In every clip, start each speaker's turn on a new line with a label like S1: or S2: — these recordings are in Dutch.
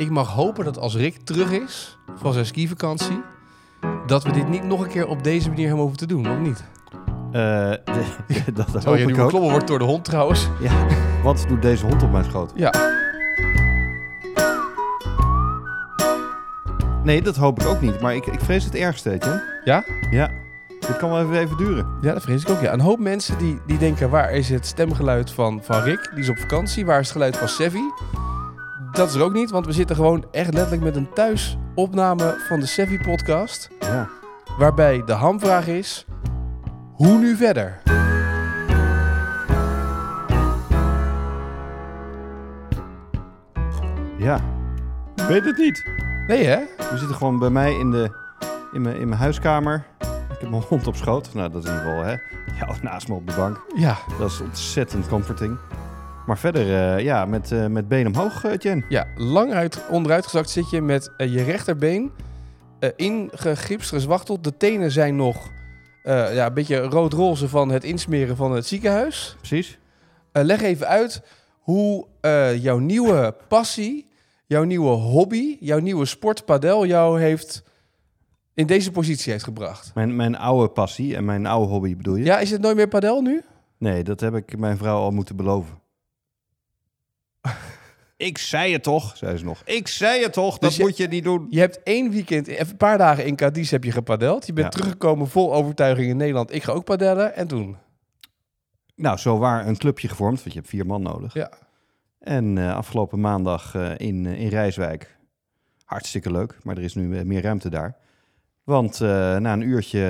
S1: ik mag hopen dat als Rick terug is van zijn skivakantie, dat we dit niet nog een keer op deze manier hebben hoeven te doen, of niet?
S2: Eh, dat hoop
S1: Terwijl je
S2: ik ook.
S1: beklommen wordt door de hond trouwens.
S2: Ja, wat doet deze hond op mijn schoot?
S1: Ja.
S2: Nee, dat hoop ik ook niet. Maar ik, ik vrees het ergste, weet je.
S1: Ja?
S2: Ja. Dit kan wel even, even duren.
S1: Ja, dat vrees ik ook. Ja. Een hoop mensen die, die denken, waar is het stemgeluid van, van Rick? Die is op vakantie. Waar is het geluid van Sevi? Dat is er ook niet, want we zitten gewoon echt letterlijk met een thuisopname van de Sevi-podcast.
S2: Ja.
S1: Waarbij de hamvraag is, hoe nu verder?
S2: Ja. Ik weet het niet.
S1: Nee hè?
S2: We zitten gewoon bij mij in, de, in, mijn, in mijn huiskamer. Ik heb mijn hond op schoot. Nou, dat is in ieder geval, hè. Ja, naast me op de bank.
S1: Ja.
S2: Dat is ontzettend comforting. Maar verder, eh, ja, met, eh, met been omhoog, eh, Jen.
S1: Ja, lang uit, onderuitgezakt zit je met je rechterbeen ingegipst, gezwachteld. De tenen zijn nog ja, een beetje rood-roze van het insmeren van het ziekenhuis.
S2: Precies.
S1: Leg even uit hoe jouw nieuwe passie, jouw nieuwe hobby, jouw nieuwe sport padel jou heeft in deze positie heeft gebracht.
S2: Mijn, mijn oude passie en mijn oude hobby bedoel je?
S1: Ja, is het nooit meer padel nu?
S2: Nee, dat heb ik mijn vrouw al moeten beloven. Ik zei het toch, zei ze nog. Ik zei het toch, dat
S1: Dus je-
S2: moet je niet doen.
S1: Je hebt één weekend, even een paar dagen in Cadiz heb je gepadeld. Je bent
S2: Ja.
S1: teruggekomen vol overtuiging in Nederland. Ik ga ook padellen. En toen?
S2: Nou, zo waar een clubje gevormd, want je hebt vier man nodig.
S1: Ja.
S2: En eh, afgelopen maandag eh, in, eh, in Rijswijk. Hartstikke leuk, maar er is nu meer ruimte daar. Want na een uurtje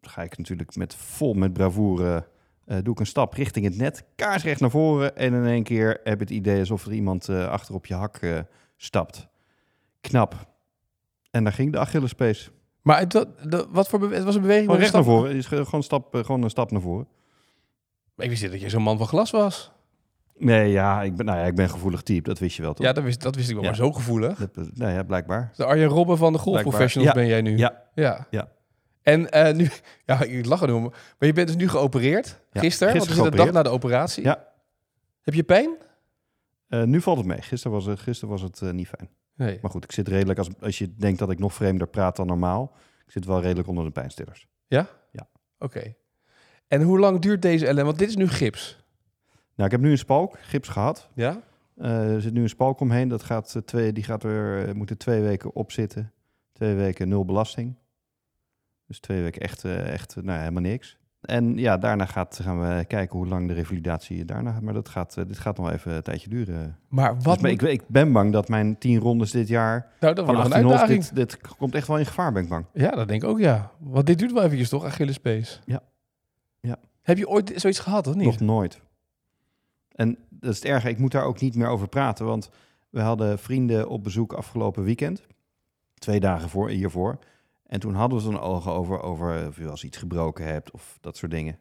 S2: ga ik natuurlijk met vol met bravoure... eh, doe ik een stap richting het net, kaarsrecht naar voren... en in één keer heb je het idee alsof er iemand eh, achter op je hak eh, stapt. Knap. En daar ging de Achillespees.
S1: Maar het, wat, de- wat voor het was een beweging?
S2: Gewoon recht naar voren. Is ge- gewoon, stap, gewoon een stap naar voren.
S1: Ik wist niet dat je zo'n man van glas was.
S2: Nee, ja, ik ben, nou ja, ik ben gevoelig type. Dat wist je wel, toch?
S1: Ja, dat wist, dat wist ik wel.
S2: Ja.
S1: Maar zo gevoelig.
S2: Dat, nou ja, blijkbaar.
S1: De Arjen Robben van de golfprofessionals
S2: Blijkbaar.
S1: ben jij nu.
S2: Ja,
S1: Ja.
S2: Ja.
S1: En eh, nu, ja, ik lach er nu om. Maar je bent dus nu geopereerd.
S2: Ja,
S1: Gisteren, want we zitten een dag na de operatie.
S2: Ja.
S1: Heb je pijn?
S2: Eh, nu valt het mee. Gisteren was, het- gisteren was het eh, niet fijn.
S1: Nee.
S2: Maar goed, ik zit redelijk, als, als je denkt dat ik nog vreemder praat dan normaal, ik zit wel redelijk onder de pijnstillers.
S1: Oké. En hoe lang duurt deze ellende? Want dit is nu gips.
S2: Nou, ik heb nu een spalk, gips gehad.
S1: Ja?
S2: Eh, er zit nu een spalk omheen. Dat gaat, eh, twee, die gaat er, eh, moeten twee weken op zitten. Twee weken nul belasting. Dus twee weken echt, eh, echt eh, nou, helemaal niks. En ja, daarna gaat, gaan we kijken hoe lang de revalidatie daarna gaat. Maar dat gaat, eh, dit gaat nog even een tijdje duren.
S1: Maar wat...
S2: Dus,
S1: moet-
S2: ik, ik ben bang dat mijn tien rondes dit jaar
S1: nou, dat wordt nog
S2: 18
S1: een uitdaging.
S2: dit, dit komt echt wel in gevaar, ben ik bang.
S1: Ja, dat denk ik ook, ja. Want dit duurt wel eventjes, toch? Achillespees.
S2: Ja. Ja.
S1: Heb je ooit zoiets gehad, of niet?
S2: Nog nooit. En dat is het erge, ik moet daar ook niet meer over praten, want we hadden vrienden op bezoek afgelopen weekend. Twee dagen voor, hiervoor. En toen hadden we een ogen over, over of je eens iets gebroken hebt of dat soort dingen.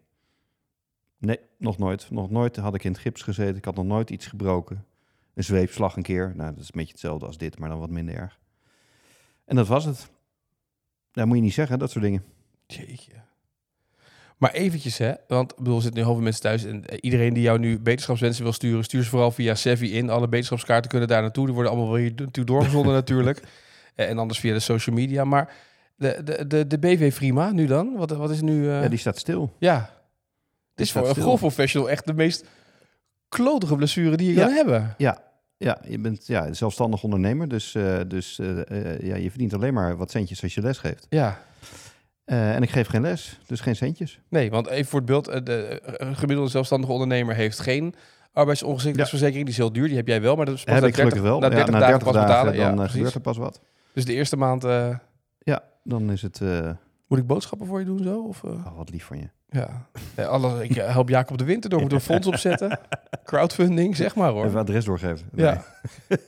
S2: Nee, nog nooit. Nog nooit had ik in het gips gezeten. Ik had nog nooit iets gebroken. Een zweepslag een keer. Nou, dat is een beetje hetzelfde als dit, maar dan wat minder erg. En dat was het. Dat moet je niet zeggen, dat soort dingen.
S1: Jeetje. Maar eventjes, hè. Want ik bedoel, er zitten nu heel veel mensen thuis. En eh, iedereen die jou nu beterschapswensen wil sturen... stuur ze vooral via Sevi in. Alle beterschapskaarten kunnen daar naartoe. Die worden allemaal wel hier naartoe doorgezonden natuurlijk. Eh, En anders via de social media. Maar de, de, de, de BV Frima, nu dan? Wat, wat is nu... eh,
S2: Ja, die staat stil.
S1: ja. Dit is voor een golfprofessional echt de meest klotige blessure die je
S2: Ja.
S1: kan hebben.
S2: Ja, ja je bent ja, zelfstandig ondernemer, dus, eh, dus eh, ja, je verdient alleen maar wat centjes als je les geeft.
S1: Ja.
S2: En ik geef geen les, dus geen centjes.
S1: Nee, want even voor het beeld. De gemiddelde zelfstandige ondernemer heeft geen arbeidsongeschiktheidsverzekering. Die is heel duur. Die heb jij wel, maar dat is pas
S2: Heb
S1: na
S2: ik gelukkig
S1: 30
S2: wel.
S1: Na
S2: Ja,
S1: 30
S2: na
S1: dagen
S2: 30
S1: pas
S2: dagen
S1: betalen. ja,
S2: dan gebeurt er pas wat.
S1: Dus de eerste maand...
S2: dan is het... eh,
S1: moet ik boodschappen voor je doen zo? Of, eh?
S2: oh, wat lief van je.
S1: Ja. Ja, alles, ik eh, help Jacob de Winter door. Moet een fonds opzetten. Crowdfunding, zeg maar hoor.
S2: Even adres doorgeven.
S1: Ja.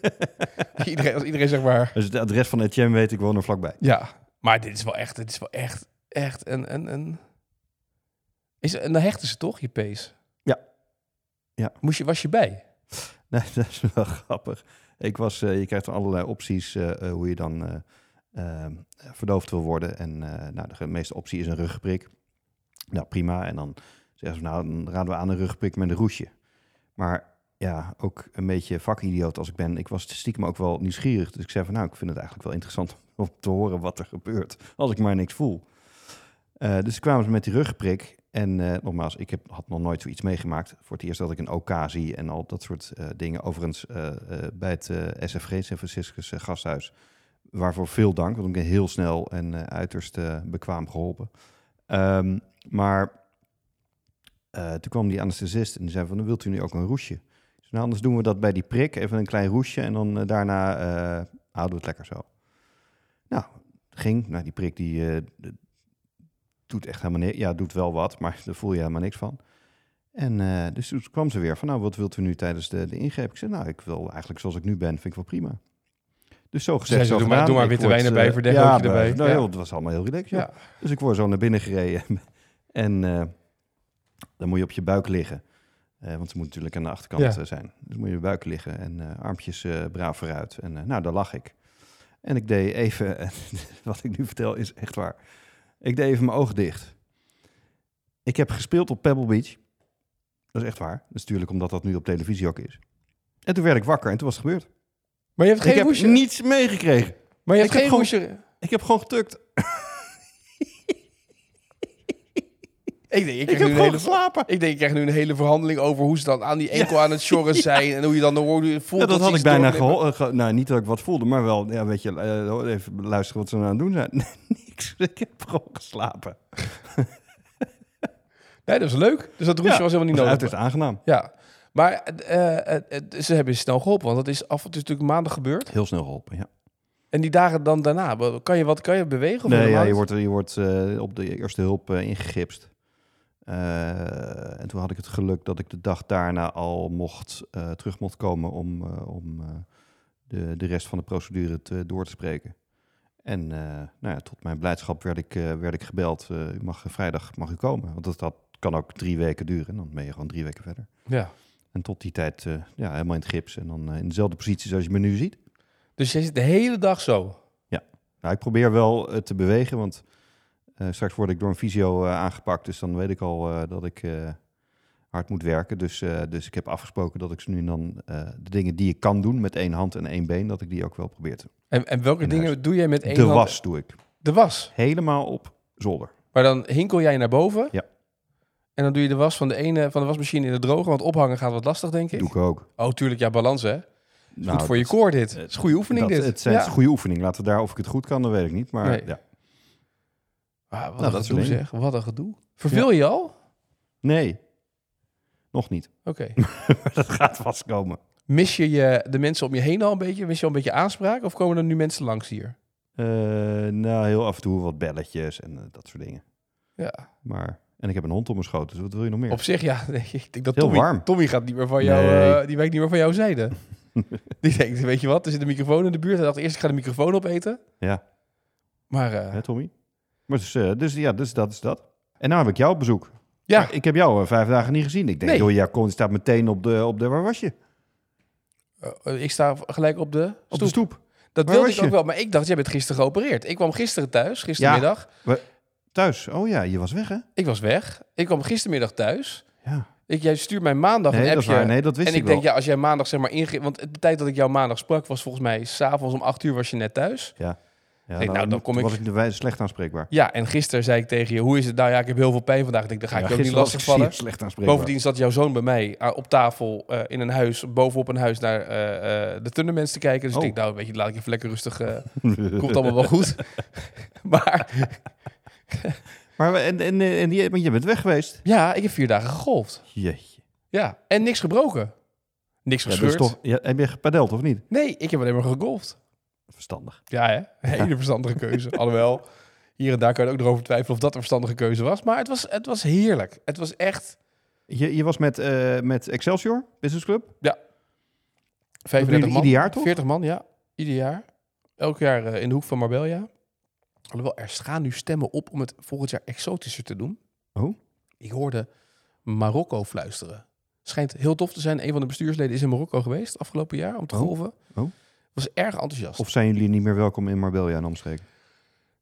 S1: iedereen, als iedereen zeg maar...
S2: Dus het adres van Etienne weet ik woon er vlakbij.
S1: Ja, maar dit is wel echt, dit is wel echt, echt een... een, een... Is, en dan hechten ze toch, je pees?
S2: Ja. Ja.
S1: Moest je, was je bij?
S2: Nee, dat is wel grappig. Ik was, je krijgt dan allerlei opties hoe je dan verdoofd wil worden. En eh, nou, de meeste optie is een rugprik. Nou, prima. En dan zeggen ze, nou, dan raden we aan een rugprik met een roesje. Maar ja, ook een beetje vakidioot als ik ben. Ik was stiekem ook wel nieuwsgierig. Dus ik zei van, nou, ik vind het eigenlijk wel interessant om te horen wat er gebeurt. Als ik maar niks voel. Eh, dus kwamen ze met die ruggenprik. En eh, nogmaals, ik heb, had nog nooit zoiets meegemaakt. Voor het eerst dat ik een OK zie en al dat soort eh, dingen. Overigens, bij het SFG, San Franciscus Gasthuis, waarvoor veel dank. Want ik ben heel snel en eh, uiterst eh, bekwaam geholpen. Ehm, maar eh, toen kwam die anesthesist en die zei van, wilt u nu ook een roesje? Nou, anders doen we dat bij die prik, even een klein roesje en dan daarna houden we het lekker zo. Nou, ging. Nou, die prik die doet echt helemaal niks. Ja, doet wel wat, maar daar voel je helemaal niks van. En dus toen kwam ze weer van, nou, wat wilt u nu tijdens de, de ingreep? Ik zei, nou, ik wil eigenlijk zoals ik nu ben, vind ik wel prima. Dus zo gezegd, zo
S1: doe maar-
S2: gedaan.
S1: doe maar witte wijn erbij,
S2: eh,
S1: verdegeltje
S2: ja,
S1: erbij.
S2: Nou, joh, het was allemaal heel relaxed.
S1: Ja.
S2: Dus ik word zo naar binnen gereden. en eh, dan moet je op je buik liggen. Eh, want ze moet natuurlijk aan de achterkant
S1: Ja.
S2: zijn. Dus moet je op je buik liggen en armpjes braaf vooruit. En nou, daar lag ik. En ik deed even, wat ik nu vertel is echt waar. Ik deed even mijn ogen dicht. Ik heb gespeeld op Pebble Beach. Dat is echt waar. Dat is natuurlijk omdat dat nu op televisie ook is. En toen werd ik wakker en toen was het gebeurd.
S1: Maar je hebt
S2: ik
S1: geen
S2: heb niets meegekregen.
S1: Maar je hebt
S2: ik heb
S1: geen
S2: gewoon-
S1: roesje.
S2: Ik heb gewoon getukt.
S1: Ik denk, ik
S2: Ik
S1: krijg,
S2: heb
S1: nu een
S2: gewoon
S1: hele,
S2: geslapen.
S1: ik denk, ik krijg nu een hele verhandeling over hoe ze dan aan die enkel aan het sjorren zijn. En hoe je dan hoort, voelt
S2: Ja, dat had ik bijna gehoord. ge- nou, niet dat ik wat voelde, maar wel, ja, weet je, eh, even luisteren wat ze nou aan het doen zijn. Niks. Ik heb gewoon geslapen.
S1: Nee, dat is leuk. Dus dat roesje was helemaal niet
S2: was
S1: nodig.
S2: uiterst aangenaam.
S1: Ja. Maar eh, eh, eh, ze hebben je snel geholpen, want dat is af en toe natuurlijk maandag gebeurd.
S2: Heel snel geholpen, ja.
S1: En die dagen dan daarna, kan je wat kan je bewegen? Of
S2: Nee, ja, je wordt, je wordt op de eerste hulp eh, ingegipst. En toen had ik het geluk dat ik de dag daarna al mocht, terug mocht komen om, om de, de rest van de procedure te, door te spreken. En nou ja, tot mijn blijdschap werd ik, werd ik gebeld. u mag vrijdag mag u komen. Want dat, dat kan ook drie weken duren. En dan ben je gewoon drie weken verder.
S1: Ja.
S2: En tot die tijd eh, ja, helemaal in het gips. En dan eh, in dezelfde positie zoals je me nu ziet.
S1: Dus jij zit de hele dag zo.
S2: Nou, ik probeer wel eh, te bewegen, want straks word ik door een fysio aangepakt. Dus dan weet ik al dat ik hard moet werken. Dus, dus ik heb afgesproken dat ik ze nu dan de dingen die ik kan doen met één hand en één been, dat ik die ook wel probeer te.
S1: En, en welke
S2: In
S1: dingen
S2: huis.
S1: doe jij met één
S2: De
S1: hand?
S2: was doe ik.
S1: De was.
S2: Helemaal op zolder.
S1: Maar dan hinkel jij naar boven.
S2: Ja.
S1: En dan doe je de was van de ene van de wasmachine in de droge, want ophangen gaat wat lastig, denk ik.
S2: Doe ik ook.
S1: Oh, tuurlijk, ja, balans hè.
S2: Nou,
S1: goed voor je
S2: dat-
S1: koor dit. Het is een goede oefening
S2: dat,
S1: dit.
S2: Het zijn
S1: ja.
S2: is een goede oefening. Laten we daar of ik het goed kan, dat weet ik niet. Maar
S1: Nee.
S2: ja.
S1: Ah, wat
S2: Nou,
S1: een
S2: dat
S1: gedoe zeg. Wat een gedoe. Verveel je al?
S2: Nee, nog niet.
S1: Oké.
S2: Dat gaat vast komen.
S1: Mis je, je de mensen om je heen al een beetje? Mis je al een beetje aanspraak? Of komen er nu mensen langs hier?
S2: Eh, nou, heel af en toe wat belletjes en eh, dat soort dingen.
S1: Ja.
S2: Maar, en ik heb een hond op mijn schoot, dus wat wil je nog meer?
S1: Op zich, ja. Ik denk dat
S2: Heel
S1: Tommy,
S2: warm.
S1: Tommy gaat niet meer van jou,
S2: Nee.
S1: eh, die wijkt niet meer van jouw zijde. die denkt, weet je wat, er zit een microfoon in de buurt. Hij dacht eerst, ik ga de microfoon opeten.
S2: Ja.
S1: Maar eh,
S2: Hè, Tommy? Maar dus, eh, dus ja, dus dat is dat. En nou heb ik jou op bezoek.
S1: ja,
S2: Maar ik heb jou vijf dagen niet gezien. Ik denk,
S1: Nee.
S2: joh, ja, kom, je staat meteen op de, op de, waar was je?
S1: ik sta gelijk op de
S2: Op
S1: stoep.
S2: de stoep.
S1: Dat
S2: Waar
S1: wilde ik ook
S2: je?
S1: wel, maar ik dacht, jij bent gisteren geopereerd. Ik kwam gisteren thuis, gistermiddag.
S2: Thuis. Oh ja, je was weg, hè?
S1: Ik was weg. Ik kwam gistermiddag thuis.
S2: Ja.
S1: Ik, jij stuurt mij maandag
S2: Nee,
S1: een
S2: dat waar. Nee, dat wist
S1: en
S2: ik
S1: ik
S2: wel.
S1: denk, ja, als jij maandag zeg maar inge... Want de tijd dat ik jou maandag sprak was volgens mij... s'avonds om acht uur was je net thuis.
S2: Ja,
S1: denk, nou, dan kom
S2: was
S1: ik-
S2: ik de wijze slecht aanspreekbaar.
S1: Ja, en gisteren zei ik tegen je... Hoe is het? Nou ja, ik heb heel veel pijn vandaag. Ik denk, dan ga ik
S2: Ja,
S1: ook niet lastig
S2: ik
S1: vallen.
S2: slecht aanspreekbaar.
S1: Bovendien zat jouw zoon bij mij eh, op tafel eh, in een huis... bovenop een huis naar eh, de Thundermans te kijken. Dus
S2: Oh.
S1: ik denk, nou, weet je, laat ik even lekker rustig... komt allemaal wel goed. maar
S2: Maar en, en, en die, want je bent weg geweest.
S1: ja, ik heb vier dagen gegolfd.
S2: Jeetje.
S1: Ja, en niks gebroken. Niks
S2: Ja, dus
S1: gescheurd.
S2: toch, ja, heb je gepadeld of niet?
S1: Nee, ik heb alleen maar gegolfd.
S2: Verstandig.
S1: Ja, hè? Hele verstandige keuze. Alhoewel, hier en daar kan je ook nog over twijfelen of dat een verstandige keuze was. Maar het was, het was heerlijk. Het was echt
S2: Je, je was met, eh, met Excelsior Business Club.
S1: 35
S2: jullie
S1: man.
S2: ieder jaar, toch?
S1: 40 man, ja. Ieder jaar. Elk jaar eh, in de hoek van Marbella. Alhoewel, er gaan nu stemmen op om het volgend jaar exotischer te doen.
S2: Oh.
S1: Ik hoorde Marokko fluisteren. Schijnt heel tof te zijn. Een van de bestuursleden is in Marokko geweest afgelopen jaar om te
S2: Oh.
S1: golven.
S2: Oh.
S1: Was erg enthousiast.
S2: Of zijn jullie niet meer welkom in Marbella en omstreken?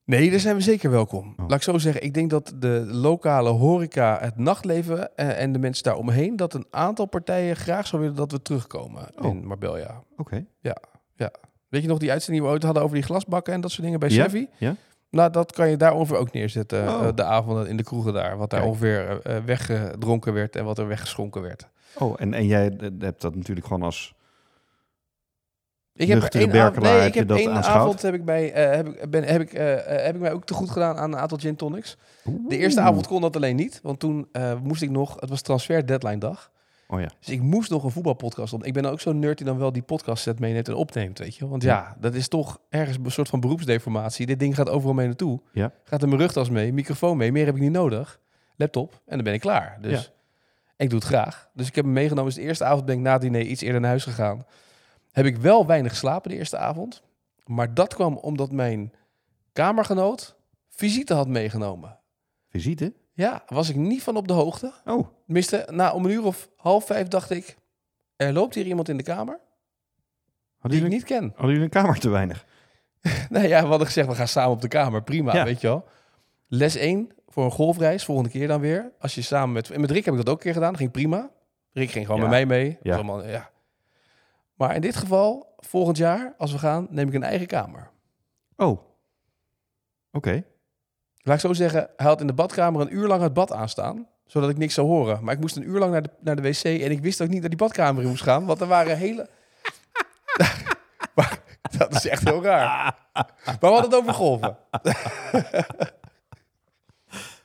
S1: Nee, daar zijn we zeker welkom.
S2: Oh.
S1: Laat ik zo zeggen, ik denk dat de lokale horeca, het nachtleven eh, en de mensen daaromheen, dat een aantal partijen graag zou willen dat we terugkomen
S2: Oh.
S1: in Marbella.
S2: Oké.
S1: Weet je nog die uitzending die we ooit hadden over die glasbakken en dat soort dingen bij
S2: Ja,
S1: Chevy?
S2: ja.
S1: Nou, dat kan je daar ongeveer ook neerzetten,
S2: Oh.
S1: eh, de avonden in de kroegen daar. Wat daar
S2: Kijk.
S1: ongeveer eh, weggedronken werd en wat er weggeschonken werd.
S2: Oh, en, en jij eh, hebt dat natuurlijk gewoon als...
S1: Ik heb één avond, nee,
S2: heb
S1: ik heb één
S2: aanschouwd?
S1: avond heb ik, bij, eh, heb, ik, ben, heb, ik, eh, eh, heb ik mij ook te goed gedaan aan een aantal gin tonics. De eerste avond kon dat alleen niet, want toen eh, moest ik nog, het was transfer deadline dag.
S2: Oh ja.
S1: Dus ik moest nog een voetbalpodcast op. Ik ben ook zo'n nerd die dan wel die podcast set meeneemt en opneemt, weet je. Want ja, dat is toch ergens een soort van beroepsdeformatie. Dit ding gaat overal mee naartoe.
S2: Ja.
S1: Gaat in mijn rugtas mee, microfoon mee, meer heb ik niet nodig. Laptop en dan ben ik klaar. Dus
S2: Ja.
S1: ik doe het graag. Dus ik heb hem meegenomen. Dus de eerste avond ben ik na het diner iets eerder naar huis gegaan. Heb ik wel weinig geslapen de eerste avond. Maar dat kwam omdat mijn kamergenoot visite had meegenomen.
S2: Visite?
S1: Ja, was ik niet van op de hoogte.
S2: Oh,
S1: Tenminste, na om een uur of half vijf dacht ik... er loopt hier iemand in de kamer die ik niet ken.
S2: hadden jullie een kamer te weinig?
S1: Nee, ja, we hadden gezegd, we gaan samen op de kamer. Prima,
S2: Ja.
S1: weet je wel. Les 1 voor een golfreis, volgende keer dan weer. Als je samen met... en Met Rick heb ik dat ook een keer gedaan, ging prima. Rick ging gewoon
S2: Ja.
S1: met mij mee.
S2: Ja.
S1: allemaal, ja. Maar in dit geval, volgend jaar, als we gaan, neem ik een eigen kamer.
S2: Oh. Oké.
S1: Laat ik zo zeggen, hij had in de badkamer een uur lang het bad aanstaan, zodat ik niks zou horen. Maar ik moest een uur lang naar de, naar de wc en ik wist ook niet dat die badkamer in moest gaan, want er waren hele... maar, dat is echt heel raar. Maar we hadden het over golven.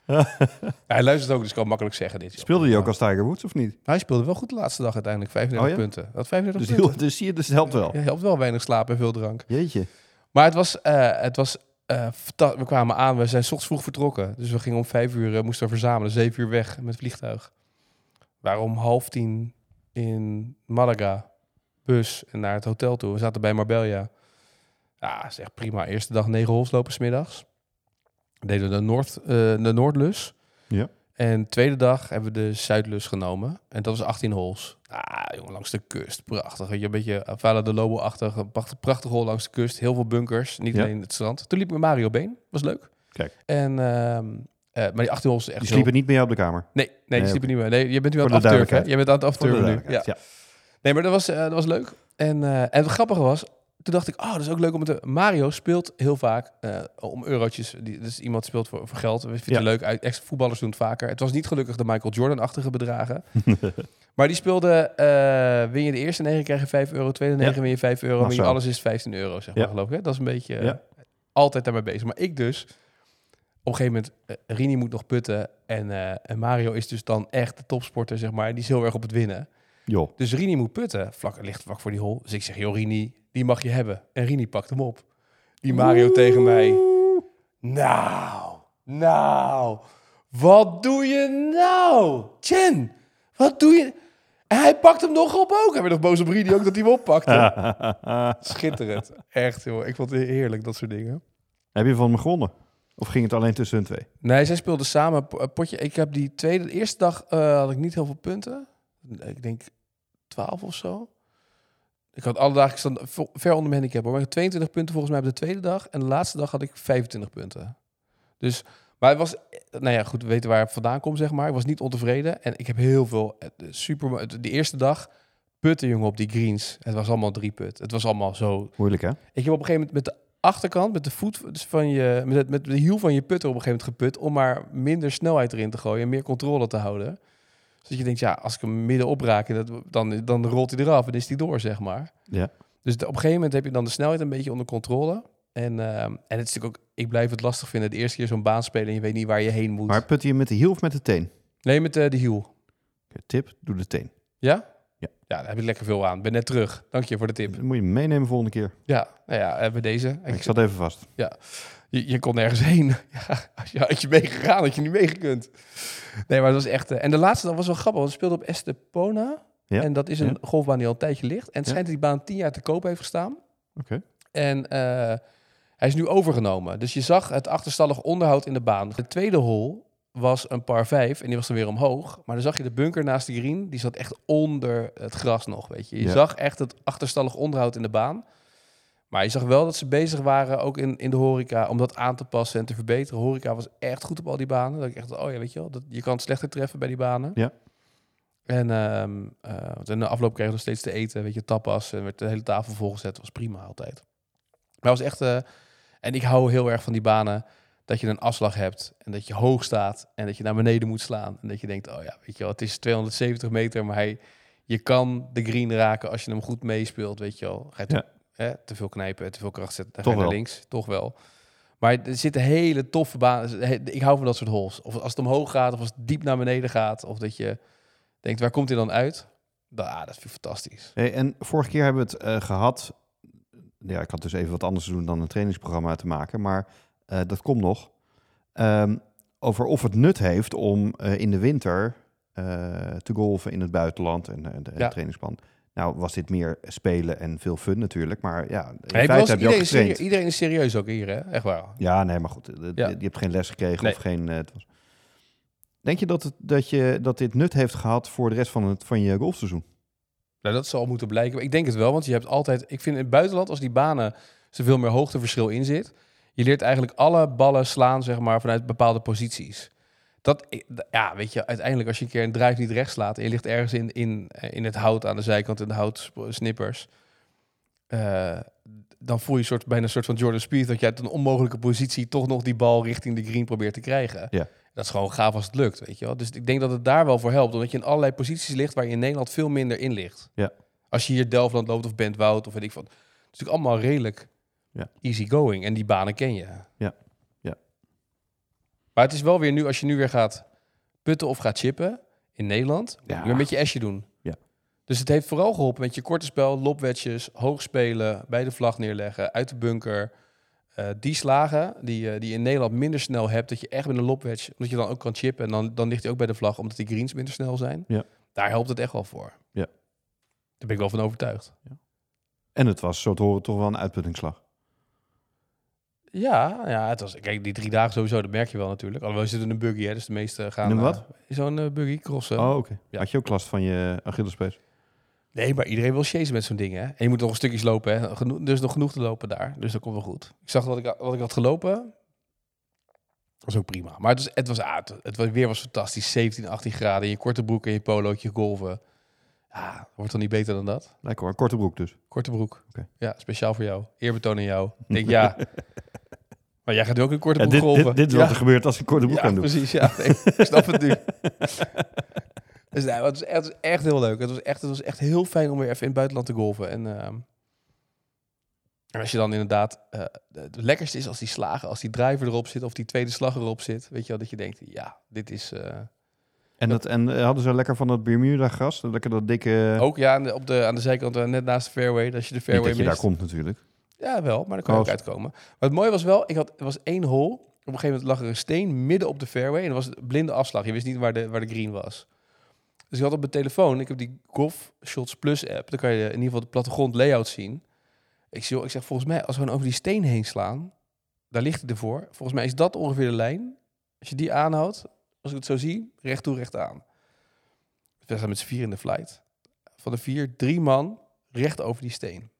S1: Hij luistert ook, dus ik kan makkelijk zeggen dit. joh.
S2: Speelde je ook als Tiger Woods of niet?
S1: Hij speelde wel goed de laatste dag uiteindelijk, 35
S2: Oh ja?
S1: punten. Dat 35
S2: Dus,
S1: punten.
S2: heel, dus zie je, dus het helpt wel.
S1: Ja, helpt wel weinig slaap en veel drank.
S2: Jeetje.
S1: Maar het was, eh, het was eh, we kwamen aan, we zijn ochtends vroeg vertrokken. Dus we gingen om vijf uur, eh, moesten verzamelen, zeven uur weg met vliegtuig. We waren om half tien in Malaga, bus en naar het hotel toe. We zaten bij Marbella. Ja, is echt prima. Eerste dag negen hols lopen smiddags. Deden de, Noord, eh, de Noordlus.
S2: Ja.
S1: En tweede dag hebben we de Zuidlus genomen. En dat was 18 holes. Ah, jongen, langs de kust. Prachtig. Weet je, een beetje Vala de Lobo-achtig. Prachtig, prachtig hol langs de kust. Heel veel bunkers. Niet
S2: Ja.
S1: alleen het strand. Toen liep ik met Mario Been. Was leuk.
S2: Kijk.
S1: En, ehm, eh, maar die 18 holes is echt
S2: Die
S1: heel-
S2: sliepen niet bij jou op de kamer.
S1: Nee, nee, die
S2: Nee,
S1: sliepen niet meer. Nee, je bent nu aan het
S2: de
S1: afturken.
S2: duidelijkheid.
S1: Je bent aan het
S2: de
S1: afturken nu. Ja. Nee, maar dat was, eh, dat was leuk. En, eh, en het grappige was, toen dacht ik, oh, dat is ook leuk om te... Mario speelt heel vaak eh, om eurotjes. Die, dus iemand speelt voor, voor geld. We vinden
S2: Ja.
S1: het leuk. Uit- Ex voetballers doen het vaker. Het was niet gelukkig de Michael Jordan-achtige bedragen. maar die speelde, eh, win je de eerste negen, krijg je 5 euro. Tweede negen,
S2: Ja.
S1: win je 5 euro. Win je alles is 15 euro, zeg maar,
S2: Ja.
S1: geloof ik. Hè? Dat is een beetje eh,
S2: Ja.
S1: altijd daarmee bezig. Maar ik dus, op een gegeven moment, Rini moet nog putten. En, en Mario is dus dan echt de topsporter, zeg maar. Die is heel erg op het winnen.
S2: Joh.
S1: Dus Rini moet putten, vlak, ligt vlak voor die hol. Dus ik zeg, joh Rini, die mag je hebben. En Rini pakt hem op. Die Mario tegen mij. Nou, nou, wat doe je nou? Chen, wat doe je? En hij pakt hem nog op ook. Hij werd nog boos op Rini ook dat hij hem oppakte. Schitterend. Echt, joh. Ik vond het heerlijk, dat soort dingen.
S2: Heb je van me gewonnen? Of ging het alleen tussen hun twee?
S1: Nee, zij speelden samen een potje. Ik heb die tweede, de eerste dag eh, had ik niet heel veel punten. Ik denk 12 of zo. Ik had alle dagen, ik stond vo- ver onder mijn handicap. hoor. Maar ik had 22 punten volgens mij op de tweede dag. En de laatste dag had ik 25 punten. Dus, maar het was, nou ja, goed, we weten waar het vandaan komt, zeg maar. Ik was niet ontevreden. En ik heb heel veel, super, de eerste dag putten, jongen, op die greens. Het was allemaal drie put. Het was allemaal zo
S2: Moeilijk, hè?
S1: ik heb op een gegeven moment met de achterkant, met de voet dus van je, met, het, met de hiel van je putter op een gegeven moment geput, om maar minder snelheid erin te gooien en meer controle te houden. Dus je denkt, ja, als ik hem midden opraak, dat, dan, dan rolt hij eraf en is hij door, zeg maar.
S2: Ja.
S1: Dus op een gegeven moment heb je dan de snelheid een beetje onder controle. En, ehm, en het is natuurlijk ook, ik blijf het lastig vinden, de eerste keer zo'n baan spelen en je weet niet waar je heen moet.
S2: Maar put je met de hiel of met de teen?
S1: nee, met eh, de hiel.
S2: Tip, doe de teen.
S1: Ja?
S2: Ja.
S1: Ja, daar heb ik lekker veel aan. Ik ben net terug. Dank je voor de tip.
S2: Moet je meenemen volgende keer.
S1: Ja, nou ja, eh, bij deze.
S2: Ik zat even vast.
S1: Je, je kon nergens heen. Ja, als je had je meegegaan, had je niet meegekund. Nee, maar het was echt... eh, en de laatste dag was wel grappig, want we speelden op Estepona.
S2: Ja.
S1: En dat is een
S2: Ja.
S1: golfbaan die al een tijdje ligt. En het schijnt dat die baan tien jaar te koop heeft gestaan.
S2: Oké.
S1: En eh, hij is nu overgenomen. Dus je zag het achterstallig onderhoud in de baan. De tweede hole was een par 5 en die was dan weer omhoog. Maar dan zag je de bunker naast de green, die zat echt onder het gras nog, weet je. Je
S2: Ja.
S1: zag echt het achterstallig onderhoud in de baan. Maar je zag wel dat ze bezig waren, ook in, in de horeca, om dat aan te passen en te verbeteren. Horeca was echt goed op al die banen. Dat ik echt, oh ja, weet je wel, dat, je kan het slechter treffen bij die banen.
S2: Ja.
S1: En, ehm eh, in de afloop kreeg je nog steeds te eten, weet je, tapas. En werd de hele tafel volgezet. was prima altijd. Maar was echt... eh, en ik hou heel erg van die banen dat je een afslag hebt en dat je hoog staat en dat je naar beneden moet slaan. En dat je denkt, oh ja, weet je wel, het is 270 meter, maar hij, je kan de green raken als je hem goed meespeelt, weet je wel. Ga je
S2: Ja.
S1: Te, hè, te veel knijpen, te veel kracht zetten, dan
S2: Toch
S1: ga je naar
S2: wel.
S1: links, toch wel. Maar er zitten hele toffe banen. Ik hou van dat soort holes. Of als het omhoog gaat, of als het diep naar beneden gaat, of dat je denkt, waar komt hij dan uit? Ah, dat vind ik fantastisch.
S2: Hey, en vorige keer hebben we het eh, gehad. Ja, ik had dus even wat anders te doen dan een trainingsprogramma te maken, maar eh, dat komt nog. Ehm, over of het nut heeft om eh, in de winter te golven in het buitenland en, en de
S1: Ja.
S2: trainingsplan. Nou, was dit meer spelen en veel fun natuurlijk, maar ja, in
S1: Hey,
S2: feite heb je ook
S1: iedereen, is
S2: getraind.
S1: serieus, iedereen is serieus ook hier, hè? Echt waar.
S2: Ja, nee, maar goed, eh,
S1: Ja.
S2: je hebt geen les gekregen
S1: Nee.
S2: of geen. eh, het was... Denk je dat, het, dat je dat dit nut heeft gehad voor de rest van, het, van je golfseizoen?
S1: Nou, dat zal moeten blijken. Maar Ik denk het wel, want je hebt altijd... Ik vind in het buitenland, als die banen zoveel meer hoogteverschil in zit... je leert eigenlijk alle ballen slaan, zeg maar, vanuit bepaalde posities. Dat, ja, weet je, uiteindelijk als je een keer een drive niet recht slaat... en je ligt ergens in, in, eh, in het hout aan de zijkant, in de houtsnippers... eh, dan voel je een soort, bijna een soort van Jordan Spieth... dat je uit een onmogelijke positie toch nog die bal richting de green probeert te krijgen.
S2: Ja.
S1: Dat is gewoon gaaf als het lukt, weet je wel. Dus ik denk dat het daar wel voor helpt. Omdat je in allerlei posities ligt waar je in Nederland veel minder in ligt.
S2: Ja.
S1: Als je hier Delftland loopt of Bentwoud of weet ik wat. Het is natuurlijk allemaal redelijk
S2: Ja.
S1: easy going. En die banen ken je.
S2: Ja.
S1: Maar het is wel weer nu, als je nu weer gaat putten of gaat chippen in Nederland,
S2: Ja.
S1: weer met je esje doen.
S2: Ja.
S1: Dus het heeft vooral geholpen met je korte spel, lopwedjes, hoog spelen, bij de vlag neerleggen, uit de bunker. Eh, die slagen die, je die je in Nederland minder snel hebt, dat je echt met een lopwedge, omdat je dan ook kan chippen en dan, dan ligt hij ook bij de vlag, omdat die greens minder snel zijn.
S2: Ja.
S1: Daar helpt het echt wel voor.
S2: Ja.
S1: Daar ben ik wel van overtuigd.
S2: En het was, zo te horen, toch wel een uitputtingsslag.
S1: Ja, ja, het was, kijk, die drie dagen sowieso, dat merk je wel natuurlijk. Alhoewel, je zit in een buggy, hè, dus de meeste gaan...
S2: In een
S1: eh,
S2: wat?
S1: Zo'n eh, buggy, crossen.
S2: Oh, oké.
S1: Ja.
S2: Had je ook last van je Achillespees?
S1: Nee, maar iedereen wil chasen met zo'n ding, hè. En je moet nog een stukjes lopen, hè. Genoeg, er is nog genoeg te lopen daar, dus dat komt wel goed. Ik zag wat ik, wat ik had gelopen. was ook prima. Maar het was, het was, ah, het, het was- weer was fantastisch. 17, 18 graden in je korte broek en je polootje golven. Ja, wordt dan niet beter dan dat?
S2: Lekker hoor, korte broek dus.
S1: Korte broek. Ja, speciaal voor jou. Eerbetoon aan jou. Ik denk, ja. Maar jij gaat ook een korte
S2: Ja,
S1: broek
S2: dit,
S1: golven.
S2: dit, dit is
S1: ja.
S2: wat er gebeurt als ik een korte broek
S1: ja,
S2: aan doe.
S1: precies. Ja, nee, ik snap het nu. dus nee, het, was echt, het was echt heel leuk. Het was echt, het was echt heel fijn om weer even in het buitenland te golven. En, ehm, en als je dan inderdaad... eh, het lekkerste is als die slagen, als die driver erop zit... of die tweede slag erop zit. Weet je wel, dat je denkt, ja, dit is... eh,
S2: En, dat, en eh, hadden ze lekker van dat Bermuda-gras? Dat Lekker dat dikke...
S1: ook ja, aan de, op de, aan de zijkant, net naast de fairway. Als je de
S2: Niet
S1: fairway
S2: dat je daar
S1: mist.
S2: komt natuurlijk.
S1: Ja, wel, maar dan kan je
S2: Oh.
S1: ook uitkomen. Maar het mooie was wel, ik had, er was één hole. Op een gegeven moment lag er een steen midden op de fairway. En dat was een blinde afslag. Je wist niet waar de, waar de green was. Dus ik had op mijn telefoon, ik heb die Golf Shots Plus app. Dan kan je in ieder geval de plattegrond layout zien. Ik, zie, ik zeg, volgens mij, als we dan over die steen heen slaan, daar ligt hij ervoor. Volgens mij is dat ongeveer de lijn. Als je die aanhoudt, als ik het zo zie, recht toe, recht aan. We zijn met z'n vier in de flight. Van de vier, drie man recht over die steen.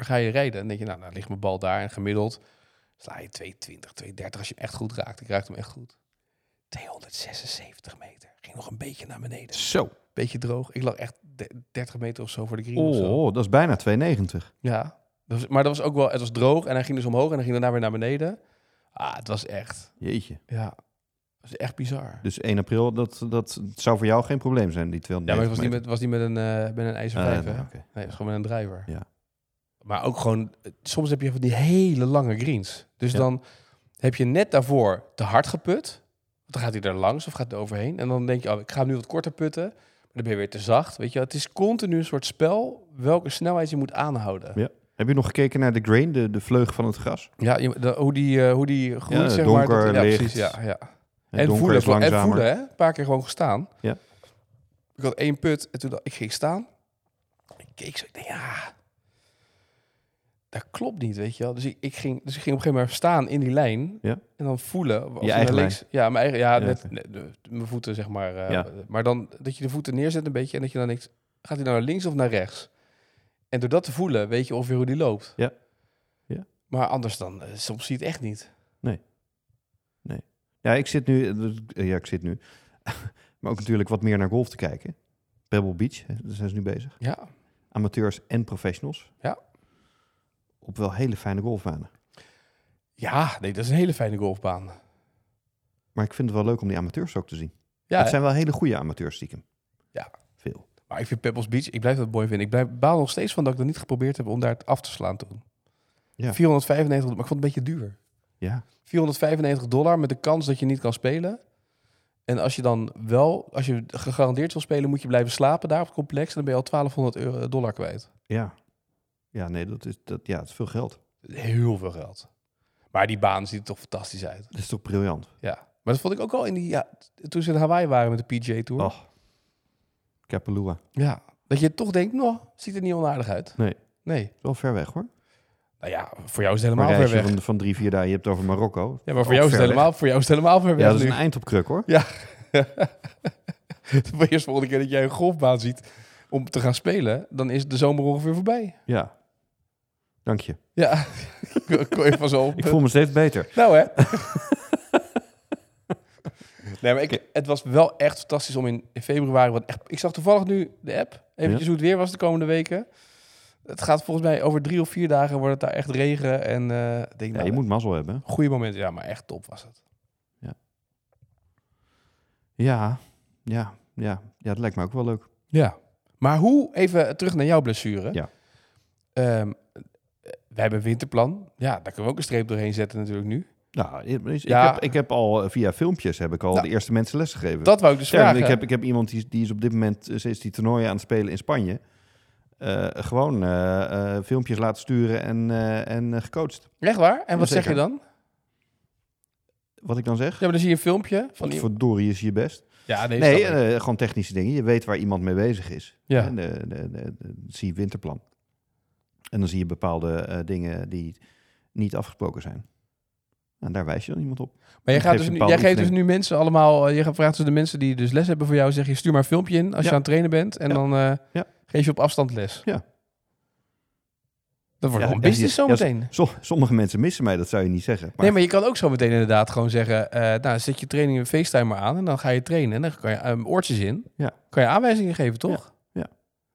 S1: Ga je rijden? Dan denk je, nou, dan ligt mijn bal daar en gemiddeld sla je 220, 230 als je hem echt goed raakt. Ik raakte hem echt goed. 276 meter. Ging nog een beetje naar beneden.
S2: Zo.
S1: Beetje droog. Ik lag echt de- 30 meter of zo voor de green.
S2: Oh, dat is bijna 290.
S1: Ja. Dat was- maar dat was ook wel, het was droog en hij ging dus omhoog en hij ging daarna weer naar beneden. Ah, het was echt,
S2: Jeetje.
S1: ja, was echt bizar.
S2: Dus 1 april, dat, dat zou voor jou geen probleem zijn, die 290
S1: Ja, maar het was niet met, was niet met een, met een ijzer
S2: Ah,
S1: 5,
S2: nee.
S1: Nee, het was gewoon met een driver.
S2: Ja.
S1: Maar ook gewoon, eh, soms heb je van die hele lange greens. Dus
S2: Ja.
S1: dan heb je net daarvoor te hard geput. Dan gaat hij er langs of gaat hij er overheen. En dan denk je, oh, ik ga nu wat korter putten. Maar dan ben je weer te zacht. Weet je, het is continu een soort spel welke snelheid je moet aanhouden.
S2: Ja. Heb je nog gekeken naar de grain, de, de vleug van het gras?
S1: Ja, de- hoe die, eh, hoe die groeit,
S2: Ja,
S1: zeg maar.
S2: donker,
S1: Dat, ja,
S2: licht.
S1: precies, ja, ja. En voelen,
S2: is
S1: en voelen, hè? Een paar keer gewoon gestaan.
S2: Ja.
S1: Ik had één put en toen ik, ik ging staan. Ik keek zo, ik dacht, ja, dat klopt niet, weet je wel. Dus ik, ik, ging, dus ik ging op een gegeven moment staan in die lijn.
S2: Ja.
S1: En dan voelen. Of
S2: Je
S1: naar
S2: eigen
S1: links. Ja, mijn eigen, ja,
S2: Ja,
S1: net, mijn voeten, zeg maar. eh,
S2: Ja.
S1: Maar dan dat je de voeten neerzet een beetje en dat je dan denkt, gaat hij nou naar links of naar rechts? En door dat te voelen, weet je ongeveer hoe die loopt.
S2: Ja. Ja.
S1: Maar anders dan, eh, soms zie je het echt niet.
S2: Ja, ik zit nu, eh, ja, ik zit nu, maar ook natuurlijk wat meer naar golf te kijken. Pebble Beach, daar zijn ze nu bezig.
S1: Ja.
S2: Amateurs en professionals.
S1: Ja.
S2: Op wel hele fijne golfbanen.
S1: Ja, nee, dat is een hele fijne golfbaan.
S2: Maar ik vind het wel leuk om die amateurs ook te zien.
S1: Ja,
S2: het zijn wel hele goede amateurs stiekem.
S1: Ja.
S2: Veel.
S1: maar ik vind Pebbles Beach, ik blijf dat mooi vinden. Ik blijf, baal nog steeds van dat ik dat niet geprobeerd heb om daar het af te slaan toen.
S2: Ja.
S1: 495, maar ik vond het een beetje duur.
S2: Ja.
S1: 495 dollar met de kans dat je niet kan spelen. En als je dan wel, als je gegarandeerd wil spelen, moet je blijven slapen daar op het complex. En dan ben je al 1200 euro, dollar kwijt.
S2: Ja. Ja, nee, dat is, dat, ja, het is veel geld.
S1: Heel veel geld. Maar die baan ziet er toch fantastisch uit.
S2: Dat is toch briljant.
S1: Ja. Maar dat vond ik ook al in die, ja, toen ze in Hawaii waren met de PGA Tour.
S2: Oh. Kapalua.
S1: Ja. Dat je toch denkt, nou, ziet er niet onaardig uit.
S2: Nee.
S1: Nee.
S2: Wel ver weg hoor.
S1: Nou ja, voor jou is het helemaal ver weg.
S2: van, van drie, vier dagen, je hebt het over Marokko.
S1: Ja, maar voor jou, is het helemaal, voor jou is het helemaal ver weg
S2: Ja, dat is
S1: nu.
S2: een eind op kruk hoor.
S1: Voor eerst volgende keer dat jij een golfbaan ziet om te gaan spelen, dan is de zomer ongeveer voorbij.
S2: Ja. Dank je.
S1: Ja, kon je van zo.
S2: Ik voel me steeds beter.
S1: Nou hè. nee, maar ik, het was wel echt fantastisch om in, in februari... Want echt, ik zag toevallig nu de app, eventjes
S2: Ja.
S1: hoe het weer was de komende weken. Het gaat volgens mij over drie of vier dagen wordt het daar echt regen. En ik denk,
S2: Ja,
S1: nou,
S2: je moet mazzel hebben.
S1: goede momenten. Ja, maar echt top was het.
S2: Ja, ja, ja. Ja, dat lijkt me ook wel leuk.
S1: Ja. Maar hoe, even terug naar jouw blessure.
S2: Ja.
S1: Ehm, wij hebben een winterplan. Ja, daar kunnen we ook een streep doorheen zetten natuurlijk nu.
S2: Nou, ik,
S1: Ja.
S2: heb, ik heb al eh, via filmpjes heb ik al
S1: Nou,
S2: de eerste mensen les gegeven.
S1: Dat wou ik dus
S2: Ja,
S1: vragen.
S2: ik, heb, ik heb iemand die, die is op dit moment eh, sinds die toernooien aan het spelen in Spanje. Eh, gewoon filmpjes laten sturen en, en gecoacht.
S1: Echt waar? En wat zeg je dan?
S2: Wat ik dan zeg?
S1: Ja, maar dan zie je een filmpje van die...
S2: voor Dorie is je best?
S1: Ja, nee,
S2: gewoon technische dingen. Je weet waar iemand mee bezig is.
S1: Ja.
S2: En zie je winterplan. En dan zie je bepaalde eh, dingen die niet afgesproken zijn. En daar wijs je dan iemand op.
S1: Maar jij, gaat dus
S2: een
S1: nu,
S2: bepaalde
S1: jij geeft dus
S2: oefening.
S1: nu mensen allemaal... eh, Je vragen dus de mensen die dus les hebben voor jou... zeg je, stuur maar een filmpje in als je
S2: Ja.
S1: aan het trainen bent. En
S2: Ja.
S1: dan eh,
S2: Ja.
S1: geef je op afstand les.
S2: Ja.
S1: Dat wordt
S2: Ja,
S1: een
S2: ja,
S1: business
S2: ja,
S1: zometeen.
S2: Zo, sommige mensen missen mij, dat zou je niet zeggen. Maar,
S1: Nee, maar je kan ook zo meteen inderdaad gewoon zeggen... nou, zet je training in FaceTime maar aan... en dan ga je trainen. En dan kan je ehm, oortjes in.
S2: Ja.
S1: Kan je aanwijzingen geven, toch?
S2: Ja, ja.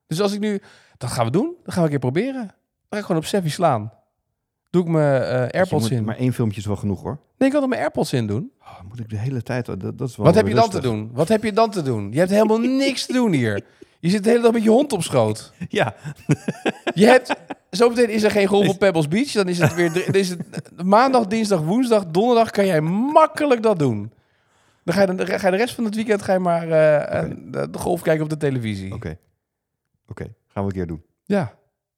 S1: Dus als ik nu... Dat gaan we doen. Dat gaan we een keer proberen. Dan ga ik gewoon op Sevi slaan. Doe ik mijn eh,
S2: je
S1: AirPods in.
S2: maar één filmpje is wel genoeg hoor.
S1: Nee, ik kan er mijn AirPods in doen.
S2: Oh, moet ik de hele tijd... Dat, dat is wel
S1: Wat heb je dan te doen? Wat heb je dan te doen? Je hebt helemaal niks te doen hier. Je zit de hele dag met je hond op schoot.
S2: Ja,
S1: Je hebt... Zometeen is er geen golf op Pebbles Beach. Dan is het weer... dan is het maandag, dinsdag, woensdag, donderdag kan jij makkelijk dat doen. Dan ga je, de, ga je de rest van het weekend ga je maar eh, de golf kijken op de televisie.
S2: oké. Oké, gaan we een keer doen.
S1: Ja.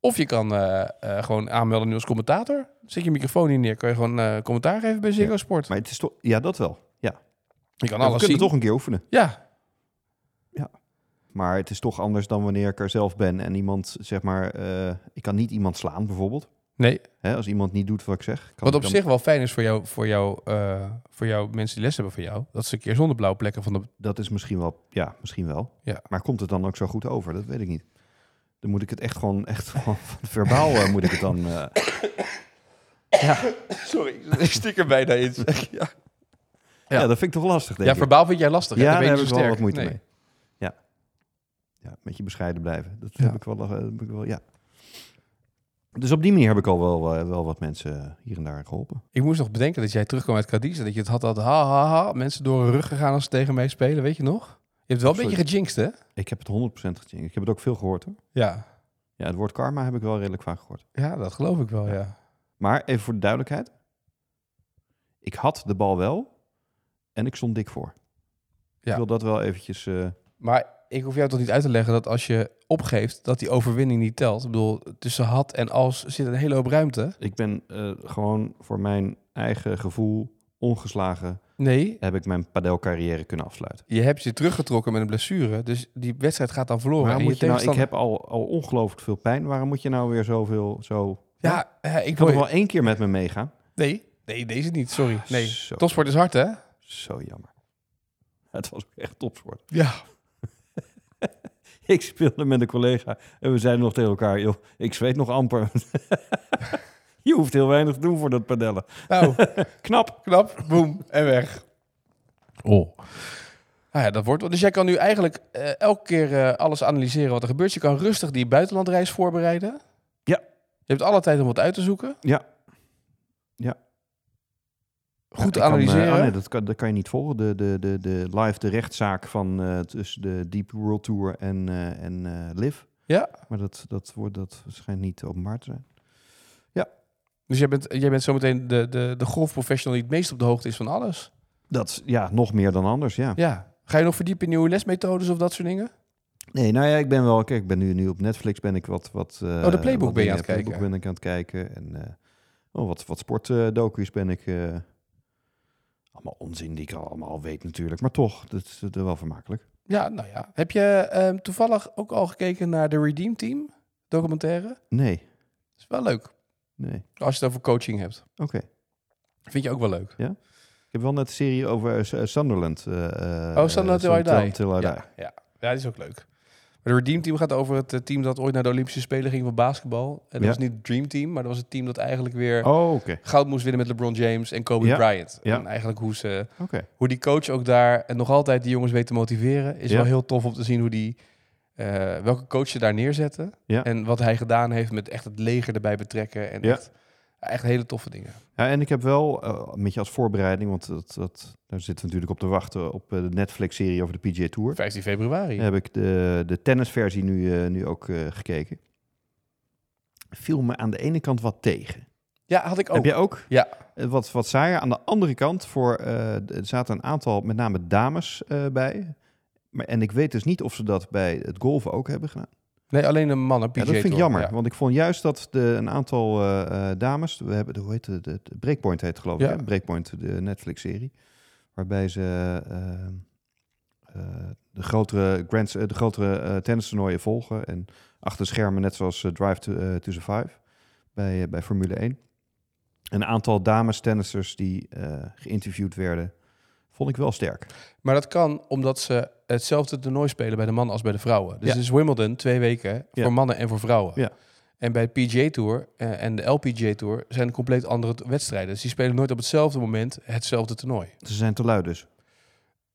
S1: Of je kan eh, eh, gewoon aanmelden nu als commentator. Zet je microfoon hier neer, kan je gewoon eh, commentaar geven bij Ziggo Sport.
S2: Maar het is toch... Ja, dat wel. Ja.
S1: je kan
S2: we
S1: alles
S2: kunnen
S1: zien.
S2: toch een keer oefenen.
S1: Ja,
S2: Maar het is toch anders dan wanneer ik er zelf ben en iemand, zeg maar... ik kan niet iemand slaan bijvoorbeeld.
S1: nee.
S2: Hè, als iemand niet doet wat ik zeg. Kan
S1: Wat op
S2: dan-
S1: zich wel fijn is voor jou, voor jou, voor jou mensen die les hebben voor jou, dat ze een keer zonder blauwe plekken van de.
S2: Dat is misschien wel... Ja, misschien wel.
S1: Ja.
S2: Maar komt het dan ook zo goed over? Dat weet ik niet. Dan moet ik het echt gewoon... Echt gewoon verbaal eh, moet ik het dan... eh, ja.
S1: Sorry, ik stik er bijna in. Ja.
S2: Ja.
S1: Ja.
S2: dat vind ik toch lastig, denk
S1: ja,
S2: ik.
S1: verbaal vind jij lastig. hè?
S2: Ja, daar
S1: ben
S2: heb
S1: je
S2: ik wel wat moeite
S1: Nee.
S2: mee. Ja. Ja, met je bescheiden blijven. Dat
S1: Ja.
S2: heb ik wel, eh, heb ik wel, ja. Dus op die manier heb ik al wel, wel wat mensen hier en daar geholpen.
S1: Ik moest nog bedenken dat jij terugkwam uit Cadiz en dat je het had had ha ha ha mensen door hun rug gegaan als ze tegen mij spelen, weet je nog? Je hebt het wel een beetje gejinxed, hè?
S2: Ik heb het 100% gecheckt. Ik heb het ook veel gehoord hoor.
S1: Ja.
S2: Ja, het woord karma heb ik wel redelijk vaak gehoord.
S1: Ja, dat geloof ik wel, ja.
S2: Maar even voor de duidelijkheid. Ik had de bal wel en ik stond dik voor.
S1: Ja.
S2: Ik wil dat wel eventjes... eh,
S1: Maar ik hoef jou toch niet uit te leggen dat als je opgeeft, dat die overwinning niet telt. Ik bedoel, tussen had en als zit een hele hoop ruimte.
S2: ik ben eh, gewoon voor mijn eigen gevoel ongeslagen...
S1: Nee,
S2: heb ik mijn padelcarrière kunnen afsluiten.
S1: je hebt je teruggetrokken met een blessure. Dus die wedstrijd gaat dan verloren.
S2: Waarom moet je nou, ik heb al, al ongelooflijk veel pijn. Waarom moet je nou weer zoveel zo...
S1: Ja, eh, ik
S2: wil... nog wel één keer met me meegaan.
S1: Nee, nee, deze niet. Sorry. Nee.
S2: Zo,
S1: Topsport is hard, hè?
S2: zo jammer. Het was ook echt topsport.
S1: Ja.
S2: ik speelde met een collega en we zeiden nog tegen elkaar, joh, ik zweet nog amper. je hoeft heel weinig te doen voor dat padellen.
S1: Nou,
S2: Knap.
S1: knap, boem, en weg. Oh. Nou ja, dat wordt. Dus jij kan nu eigenlijk eh, elke keer eh, alles analyseren wat er gebeurt. Je kan rustig die buitenlandreis voorbereiden.
S2: Ja.
S1: Je hebt alle tijd om wat uit te zoeken.
S2: Ja. Ja.
S1: Goed
S2: Ja,
S1: te
S2: ik kan, eh,
S1: analyseren.
S2: oh nee, dat kan, dat kan je niet volgen. De, de, de, de live de rechtszaak van eh, tussen de Deep World Tour en, eh en eh Liv.
S1: Ja.
S2: Maar dat, dat, wordt, dat schijnt niet openbaar te zijn.
S1: Dus jij bent, jij bent zometeen de, de, de golfprofessional die het meest op de hoogte is van alles.
S2: Dat is ja, nog meer dan anders, ja.
S1: Ja. Ga je nog verdiepen in nieuwe lesmethodes of dat soort dingen?
S2: Nee, nou ja, ik ben wel... Kijk, ik ben nu, nu op Netflix ben ik wat... wat eh,
S1: Oh, de Playbook
S2: wat
S1: ben je aan het kijken.
S2: Playbook ben ik aan het kijken. En eh, oh, wat, wat sportdocu's ben ik... eh, allemaal onzin die ik al allemaal weet natuurlijk. Maar toch, dat is eh, wel vermakelijk.
S1: Ja, nou ja. Heb je ehm, toevallig ook al gekeken naar de Redeem Team documentaire?
S2: Nee,
S1: is wel leuk.
S2: Nee.
S1: Als je het over coaching hebt.
S2: Oké.
S1: Vind je ook wel leuk.
S2: Ik heb wel net een serie over eh, Sunderland. eh,
S1: Oh, Sunderland Till I
S2: Sun-
S1: Die.
S2: Till I.
S1: Ja, ja. ja, die is ook leuk. Maar de Redeem Team gaat over het team dat ooit naar de Olympische Spelen ging van basketbal. En dat
S2: Ja.
S1: was niet het Dream Team, maar dat was het team dat eigenlijk weer
S2: Oh,
S1: goud moest winnen met LeBron James en Kobe
S2: Ja.
S1: Bryant.
S2: Ja.
S1: En eigenlijk hoe, ze,
S2: Oké.
S1: hoe die coach ook daar en nog altijd die jongens weet te motiveren. Is
S2: Ja.
S1: wel heel tof om te zien hoe die, eh, welke coach ze daar neerzetten.
S2: Ja.
S1: En wat hij gedaan heeft met echt het leger erbij betrekken. En
S2: Ja.
S1: echt, echt hele toffe dingen.
S2: Ja, en ik heb wel, eh, een beetje als voorbereiding, want dat, dat, daar zitten we natuurlijk op te wachten op eh, de Netflix-serie over de PGA Tour.
S1: 15 februari.
S2: Heb ik de, de tennisversie nu, nu ook gekeken. Viel me aan de ene kant wat tegen.
S1: Ja, had ik ook.
S2: Heb jij ook?
S1: Ja.
S2: Wat, wat saaier. Aan de andere kant, voor, er zaten een aantal, met name dames bij. Maar, en ik weet dus niet of ze dat bij het golven ook hebben gedaan.
S1: Nee, alleen een mannen PGA
S2: Ja, dat vind ik jammer,
S1: Ja.
S2: want ik vond juist dat de, een aantal eh, eh, dames, we hebben, de, hoe heet het, de, de Breakpoint heet geloof ik,
S1: Ja.
S2: hè? Breakpoint, de Netflix-serie, waarbij ze eh, eh, de grotere, Grand, eh, de grotere tennistoernooien volgen en achter schermen, net zoals Drive to, to Survive bij, bij Formule 1. Een aantal dames tennissers die geïnterviewd werden, vond ik wel sterk.
S1: Maar dat kan omdat ze hetzelfde toernooi spelen bij de mannen als bij de vrouwen. Dus
S2: Ja.
S1: het is Wimbledon twee weken
S2: Ja.
S1: voor mannen en voor vrouwen.
S2: Ja.
S1: En bij het PGA Tour eh, en de LPGA Tour zijn compleet andere wedstrijden. Dus die spelen nooit op hetzelfde moment hetzelfde toernooi.
S2: Ze zijn te lui dus.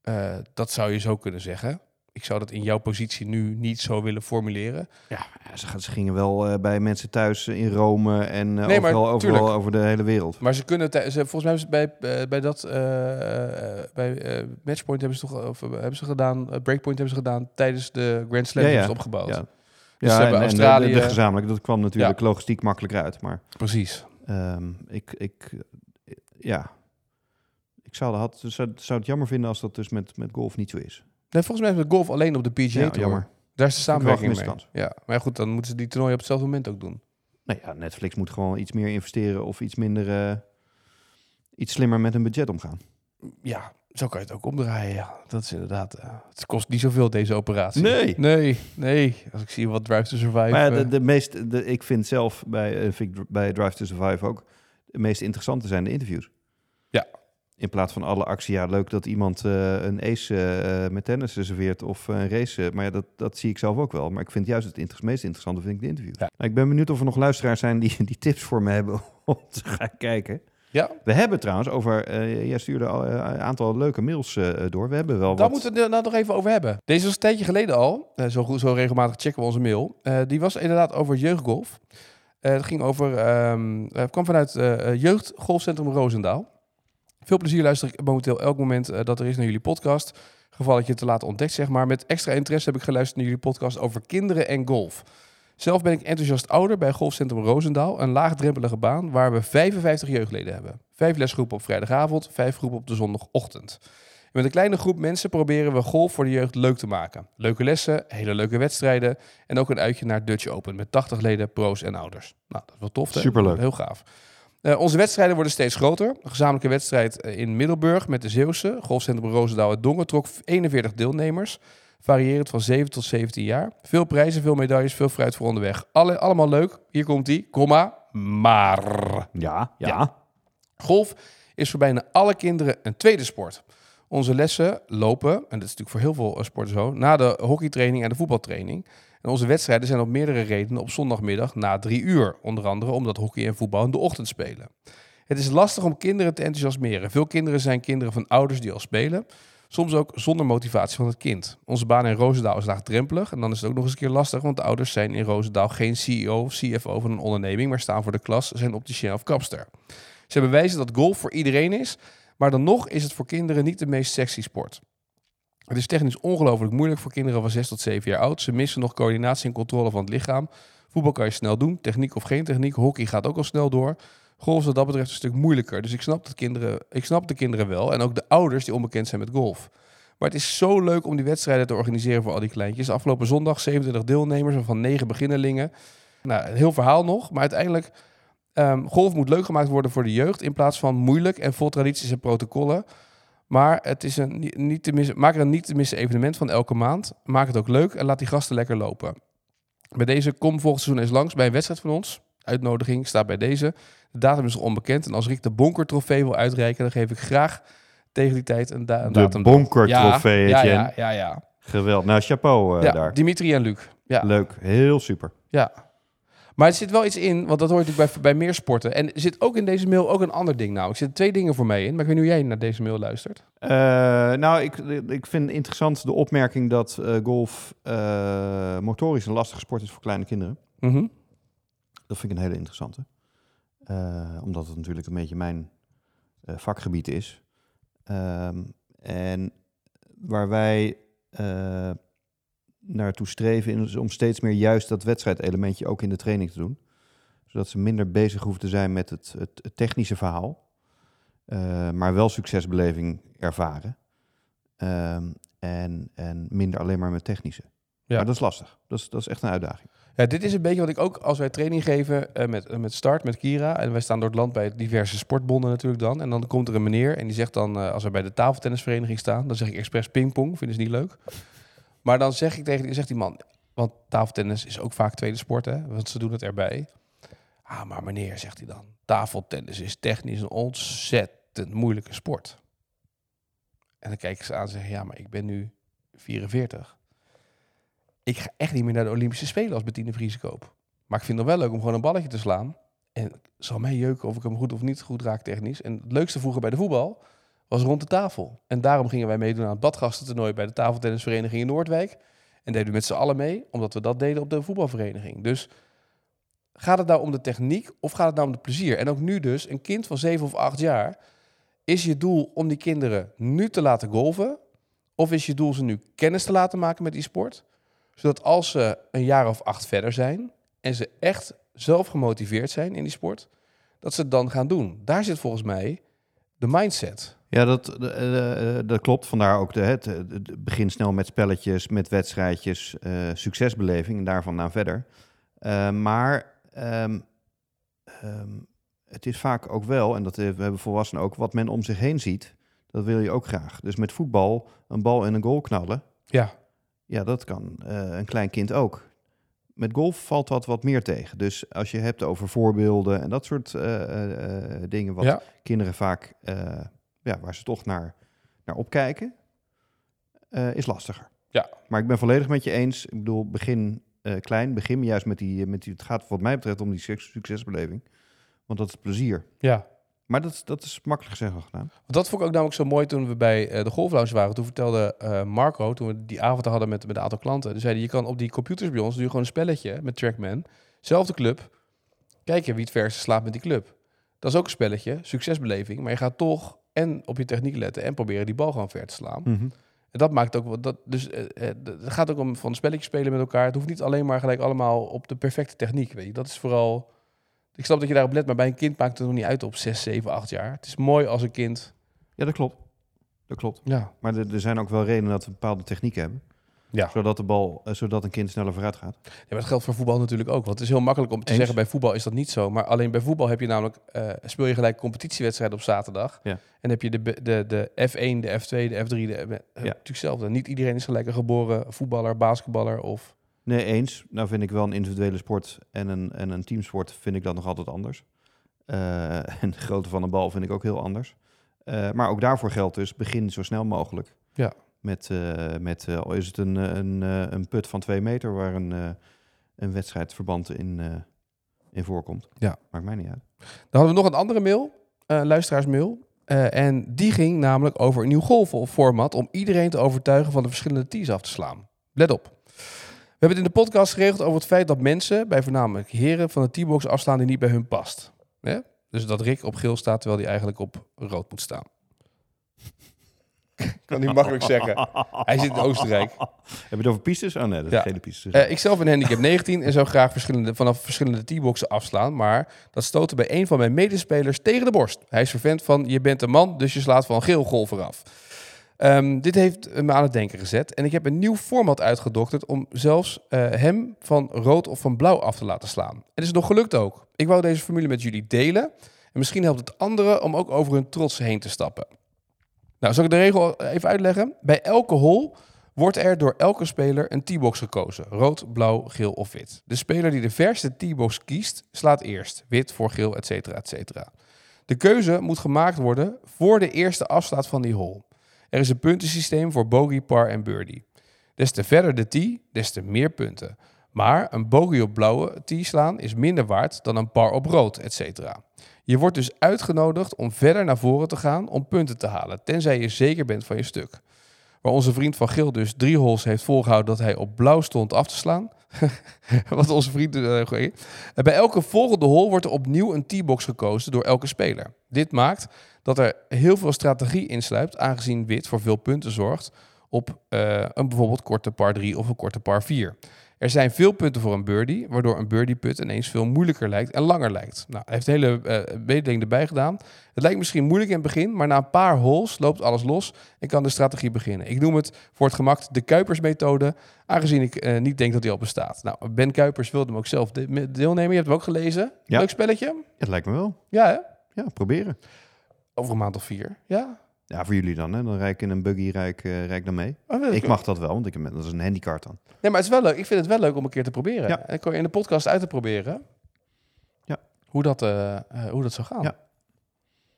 S1: Eh, dat zou je zo kunnen zeggen. Ik zou dat in jouw positie nu niet zo willen formuleren.
S2: Ja, ze, gingen wel eh, bij mensen thuis in Rome en eh,
S1: Nee, maar
S2: overal, overal over de hele wereld.
S1: Maar ze kunnen, ze, volgens mij hebben ze bij, eh, bij dat eh, eh, bij eh, Matchpoint hebben ze toch of, eh, hebben ze gedaan, eh, Breakpoint hebben ze gedaan tijdens de Grand Slam
S2: Ja, ja.
S1: opgebouwd.
S2: Ja,
S1: Dus
S2: ja en, de-
S1: Australië-
S2: de, gezamenlijk, dat kwam natuurlijk logistiek makkelijker uit. Maar
S1: Precies.
S2: ehm, ik, ik, eh, ja, ik zou, had, zou, zou het jammer vinden als dat dus met, met golf niet zo is.
S1: Nee, volgens mij is het golf alleen op de PGA
S2: Ja,
S1: Tour.
S2: jammer.
S1: Daar is de samenwerking mee. Ja, maar goed, dan moeten ze die toernooi op hetzelfde moment ook doen.
S2: Nou ja, Netflix moet gewoon iets meer investeren of iets minder, eh, iets slimmer met hun budget omgaan.
S1: Ja, zo kan je het ook omdraaien. Ja, dat is inderdaad. eh, het kost niet zoveel deze operatie.
S2: Nee.
S1: nee, nee. Als ik zie wat Drive to Survive.
S2: Maar ja, de,
S1: eh,
S2: de meest, de, ik vind zelf bij, vind ik bij Drive to Survive ook, de meest interessante zijn de interviews.
S1: Ja.
S2: In plaats van alle actie, ja, leuk dat iemand eh, een ace eh, met tennis serveert of een race. eh, maar ja, dat, dat zie ik zelf ook wel. Maar ik vind juist het inter- meest interessante vind ik de interviews.
S1: Ja.
S2: Nou, ik ben benieuwd of er nog luisteraars zijn die, die tips voor me hebben om te gaan kijken.
S1: ja,
S2: We hebben trouwens over, eh, jij stuurde al eh, een aantal leuke mails eh, door. We hebben wel
S1: daar
S2: wat...
S1: moeten we het nou nog even over hebben. Deze was een tijdje geleden al. eh, zo, goed, zo regelmatig checken we onze mail. Eh, die was inderdaad over jeugdgolf. Eh, het ging over. ehm het kwam vanuit eh Jeugdgolfcentrum Roosendaal. Veel plezier luister ik momenteel elk moment eh, dat er is naar jullie podcast. Gevalletje te laten ontdekt, zeg maar. Met extra interesse heb ik geluisterd naar jullie podcast over kinderen en golf. Zelf ben ik enthousiast ouder bij Golfcentrum Roosendaal. Een laagdrempelige baan waar we 55 jeugdleden hebben. Vijf lesgroepen op vrijdagavond, vijf groepen op de zondagochtend. Met een kleine groep mensen proberen we golf voor de jeugd leuk te maken. Leuke lessen, hele leuke wedstrijden en ook een uitje naar Dutch Open met 80 leden, pro's en ouders. Nou, dat is wel tof. hè?
S2: Superleuk.
S1: Heel gaaf. Eh, onze wedstrijden worden steeds groter. Een gezamenlijke wedstrijd eh, in Middelburg met de Zeeuwse. Golfcentrum Roosendaal en Dongen trok 41 deelnemers. Variërend van 7 tot 17 jaar. Veel prijzen, veel medailles, veel fruit voor onderweg. Alle, allemaal leuk. Hier komt ie. Komma. Maar.
S2: Ja, ja.
S1: Ja. Golf is voor bijna alle kinderen een tweede sport. Onze lessen lopen, en dat is natuurlijk voor heel veel eh, sporten zo, na de hockeytraining en de voetbaltraining. En onze wedstrijden zijn op meerdere redenen op zondagmiddag na drie uur. Onder andere omdat hockey en voetbal in de ochtend spelen. Het is lastig om kinderen te enthousiasmeren. Veel kinderen zijn kinderen van ouders die al spelen. Soms ook zonder motivatie van het kind. Onze baan in Roosendaal is laagdrempelig. En dan is het ook nog eens een keer lastig, want de ouders zijn in Roosendaal geen CEO of CFO van een onderneming, maar staan voor de klas, zijn opticien of kapster. Ze bewijzen dat golf voor iedereen is, maar dan nog is het voor kinderen niet de meest sexy sport. Het is technisch ongelooflijk moeilijk voor kinderen van 6 tot 7 jaar oud. Ze missen nog coördinatie en controle van het lichaam. Voetbal kan je snel doen, techniek of geen techniek. Hockey gaat ook al snel door. Golf is wat dat betreft een stuk moeilijker. Dus ik snap, dat kinderen, ik snap de kinderen wel. En ook de ouders die onbekend zijn met golf. Maar het is zo leuk om die wedstrijden te organiseren voor al die kleintjes. Afgelopen zondag 27 deelnemers, waarvan 9 beginnelingen. Nou, een heel verhaal nog. Maar uiteindelijk, um, golf moet leuk gemaakt worden voor de jeugd... in plaats van moeilijk en vol tradities en protocollen. Maar het is een, niet te missen, maak er een niet te missen evenement van elke maand. Maak het ook leuk en laat die gasten lekker lopen. Bij deze kom volgend seizoen eens langs bij een wedstrijd van ons. Uitnodiging staat bij deze. De datum is nog onbekend. En als ik de Bonker trofee wil uitreiken, dan geef ik graag tegen die tijd een, da een
S2: de
S1: datum.
S2: Bonker trofee,
S1: ja, ja, ja, ja.
S2: Geweldig. Nou, chapeau eh,
S1: ja,
S2: daar.
S1: Dimitri en Luc. Ja,
S2: Leuk. Heel super.
S1: ja. Maar er zit wel iets in, want dat hoort natuurlijk bij, bij meer sporten. En er zit ook in deze mail ook een ander ding. Nou, er zitten twee dingen voor mij in. Maar ik weet niet hoe jij naar deze mail luistert.
S2: Eh, nou, ik, ik vind interessant de opmerking dat eh, golf eh, motorisch een lastige sport is voor kleine kinderen.
S1: Mhm.
S2: Dat vind ik een hele interessante. Omdat het natuurlijk een beetje mijn vakgebied is. Ehm, en waar wij naartoe streven is om steeds meer juist dat wedstrijdelementje ook in de training te doen. Zodat ze minder bezig hoeven te zijn met het, het, het technische verhaal. eh, maar wel succesbeleving ervaren. Ehm, en, en minder alleen maar met technische.
S1: Ja.
S2: Maar dat is lastig. Dat is, dat is echt een uitdaging.
S1: Ja, dit is een beetje wat ik ook als wij training geven eh, met, eh, met Start, met Kira. En wij staan door het land bij diverse sportbonden natuurlijk dan. En dan komt er een meneer en die zegt dan, als wij bij de tafeltennisvereniging staan, dan zeg ik expres pingpong, vinden ze niet leuk. Maar dan zeg ik tegen die, zegt die man, want tafeltennis is ook vaak tweede sport, hè? Want ze doen het erbij. Ah, maar meneer, zegt hij dan, tafeltennis is technisch een ontzettend moeilijke sport. En dan kijken ze aan en zeggen, ja, maar ik ben nu 44 ik ga echt niet meer naar de Olympische Spelen als Bettine Vries koop. Maar ik vind het wel leuk om gewoon een balletje te slaan. En zal mij jeuken of ik hem goed of niet goed raak technisch. En het leukste vroeger bij de voetbal was rond de tafel. En daarom gingen wij meedoen aan het badgastentoernooi bij de tafeltennisvereniging in Noordwijk. En deden we met z'n allen mee, omdat we dat deden op de voetbalvereniging. Dus gaat het nou om de techniek of gaat het nou om de plezier? En ook nu dus, een kind van 7 of 8 jaar, is je doel om die kinderen nu te laten golven? Of is je doel ze nu kennis te laten maken met die sport? Zodat als ze een jaar of acht verder zijn en ze echt zelf gemotiveerd zijn in die sport, dat ze het dan gaan doen. Daar zit volgens mij de mindset.
S2: Ja, dat, eh, eh, dat klopt. Vandaar ook de, het, het begin snel met spelletjes, met wedstrijdjes, eh, succesbeleving en daarvan naar verder. Eh, maar ehm, ehm, het is vaak ook wel, en dat eh, hebben volwassenen ook, wat men om zich heen ziet, dat wil je ook graag. Dus met voetbal een bal in een goal knallen,
S1: Ja,
S2: ja, dat kan eh, een klein kind ook. Met golf valt dat wat meer tegen. Dus als je hebt over voorbeelden en dat soort eh, eh, eh, dingen, wat
S1: ja.
S2: kinderen vaak, eh, ja, waar ze toch naar, naar opkijken, eh, is lastiger.
S1: Ja.
S2: Maar ik ben volledig met je eens. Ik bedoel, begin eh, klein, begin juist met die, met die, het gaat wat mij betreft om die suc- succesbeleving. Want dat is plezier.
S1: ja.
S2: Maar dat, is- dat is makkelijk gezegd dan gedaan.
S1: Dat vond ik ook namelijk zo mooi toen we bij eh, de golflounge waren. Toen vertelde eh, Marco, toen we die avond hadden met, met een aantal klanten. Dus zei hij, je kan op die computers bij ons, doe je gewoon een spelletje met Trackman. Zelfde club. Kijken wie het verste slaat met die club. Dat is ook een spelletje, succesbeleving. Maar je gaat toch en op je techniek letten en proberen die bal gewoon ver te slaan. En dat maakt ook wat. Dat, dus eh, eh, het gaat ook om van spelletjes spelen met elkaar. Het hoeft niet alleen maar gelijk allemaal op de perfecte techniek. Weet je, dat is vooral. Ik snap dat je daarop let, maar bij een kind maakt het nog niet uit op 6, 7, 8 jaar. Het is mooi als een kind.
S2: Ja, dat klopt. Dat klopt.
S1: Ja,
S2: Maar er, er zijn ook wel redenen dat we bepaalde technieken hebben.
S1: Ja.
S2: Zodat de bal, eh, zodat een kind sneller vooruit gaat.
S1: Ja, maar dat geldt voor voetbal natuurlijk ook. Want het is heel makkelijk om te
S2: Eens.
S1: zeggen, bij voetbal is dat niet zo. Maar alleen bij voetbal heb je namelijk, eh, speel je gelijk competitiewedstrijden op zaterdag.
S2: Ja.
S1: En heb je de, de, de F1, de F2, de F3, de, eh, natuurlijk hetzelfde. Niet iedereen is gelijk een geboren voetballer, basketballer of...
S2: Nee, eens. Nou vind ik wel een individuele sport en een, en een teamsport vind ik dat nog altijd anders. Eh, en de grootte van een bal vind ik ook heel anders. Eh, maar ook daarvoor geldt dus, begin zo snel mogelijk.
S1: Ja.
S2: Met, eh, met eh, al is het een, eh, een, eh, een put van twee meter waar een, eh, een wedstrijdverband in, eh, in voorkomt.
S1: Ja.
S2: Maakt mij niet uit.
S1: Dan hadden we nog een andere mail, eh, luisteraarsmail. Eh, en die ging namelijk over een nieuw golfformat om iedereen te overtuigen van de verschillende tees af te slaan. Let op. We hebben het in de podcast geregeld over het feit dat mensen, bij voornamelijk heren, van de teebox afslaan die niet bij hun past. Hè? Dus dat Rick op geel staat terwijl hij eigenlijk op rood moet staan. Kan niet makkelijk zeggen. Hij zit in Oostenrijk.
S2: Heb je het over pistes? Oh nee, dat is
S1: Ja.
S2: pistes.
S1: Eh, ik zelf ben handicap 19 en zou graag verschillende, vanaf verschillende teeboxen afslaan. Maar dat stootte bij een van mijn medespelers tegen de borst. Hij is vervent van je bent een man, dus je slaat van geel golf eraf. Ehm, dit heeft me aan het denken gezet. En ik heb een nieuw format uitgedokterd om zelfs eh, hem van rood of van blauw af te laten slaan. Het is nog gelukt ook. Ik wou deze formule met jullie delen. En misschien helpt het anderen om ook over hun trots heen te stappen. Nou, zal ik de regel even uitleggen? Bij elke hole wordt er door elke speler een T-box gekozen. Rood, blauw, geel of wit. De speler die de verste T-box kiest, slaat eerst. Wit voor geel, et cetera, et cetera. De keuze moet gemaakt worden voor de eerste afslaat van die hole. Er is een puntensysteem voor bogey, par en birdie. Des te verder de tee, des te meer punten. Maar een bogey op blauwe tee slaan is minder waard dan een par op rood, et cetera. Je wordt dus uitgenodigd om verder naar voren te gaan om punten te halen, tenzij je zeker bent van je stuk. Waar onze vriend van Geel dus drie holes heeft volgehouden dat hij op blauw stond af te slaan. Wat onze vriend... En bij elke volgende hole wordt er opnieuw een T-box gekozen door elke speler. Dit maakt dat er heel veel strategie insluipt, aangezien wit voor veel punten zorgt op eh, een bijvoorbeeld korte par 3 of een korte par 4. Er zijn veel punten voor een birdie, waardoor een birdie put ineens veel moeilijker lijkt en langer lijkt. Nou, hij heeft de hele mededeling erbij gedaan. Het lijkt misschien moeilijk in het begin, maar na een paar holes loopt alles los en kan de strategie beginnen. Ik noem het voor het gemak de Kuipers-methode, aangezien ik eh, niet denk dat die al bestaat. Nou, Ben Kuipers wilde hem ook zelf de- deelnemen. Je hebt hem ook gelezen.
S2: Ja.
S1: Leuk spelletje?
S2: Het lijkt me wel.
S1: Ja, hè?
S2: Ja, proberen.
S1: Over een maand of vier. Ja.
S2: Ja, voor jullie dan. Hè? Dan rijd ik in een buggy rijk, uh, rijk dan mee.
S1: Oh,
S2: Ik mag dat wel, want ik heb, dat is een handicard dan.
S1: Nee, maar het is wel leuk. Ik vind het wel leuk om een keer te proberen.
S2: Ja.
S1: En ik in de podcast uit te proberen.
S2: Ja.
S1: Hoe dat, eh, eh, hoe dat zou gaan.
S2: Ja.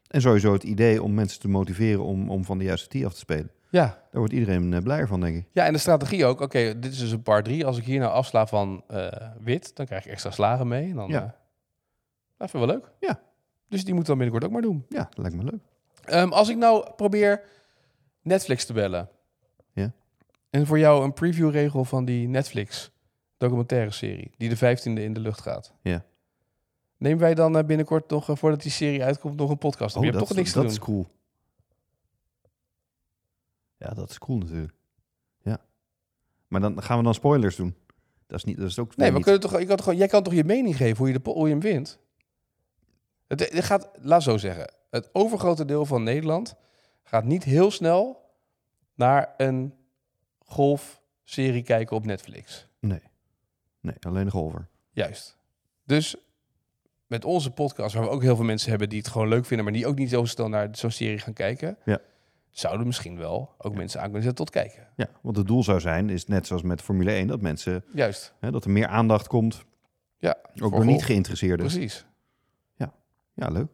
S2: En sowieso het idee om mensen te motiveren om, om van de juiste tee af te spelen.
S1: Ja.
S2: Daar wordt iedereen eh, blijer van, denk ik.
S1: Ja, en de strategie ook. Oké, dit is dus een par 3. Als ik hier nou afsla van eh, wit, dan krijg ik extra slagen mee. En dan,
S2: Ja.
S1: eh, dat vind ik wel leuk.
S2: Ja.
S1: Dus die moet dan binnenkort ook maar doen.
S2: Ja, dat lijkt me leuk.
S1: Ehm, als ik nou probeer Netflix te bellen.
S2: Ja.
S1: En voor jou een previewregel van die Netflix documentaire serie. Die de 15e in de lucht gaat.
S2: Ja.
S1: Nemen wij dan eh, binnenkort nog, eh, voordat die serie uitkomt, nog een podcast? op? je hebt
S2: dat,
S1: toch niks te
S2: dat
S1: doen.
S2: is cool. Ja, dat is cool natuurlijk. Ja. Maar dan gaan we dan spoilers doen. Dat is niet, dat is ook
S1: Nee, we
S2: niet.
S1: kunnen toch, je kan toch, jij kan toch je mening geven hoe je, de, hoe je hem wint? Het, het gaat, laat zo zeggen, het overgrote deel van Nederland gaat niet heel snel naar een golfserie kijken op Netflix.
S2: Nee. Nee, alleen de golfer.
S1: Juist. Dus met onze podcast, waar we ook heel veel mensen hebben die het gewoon leuk vinden, maar die ook niet zo snel naar zo'n serie gaan kijken,
S2: Ja.
S1: zouden misschien wel ook mensen aan kunnen zetten tot kijken.
S2: Ja, want het doel zou zijn, is net zoals met Formule 1, dat mensen,
S1: Juist.
S2: hè, dat er meer aandacht komt.
S1: Ja,
S2: Ook door niet geïnteresseerden.
S1: Precies.
S2: Ja, leuk.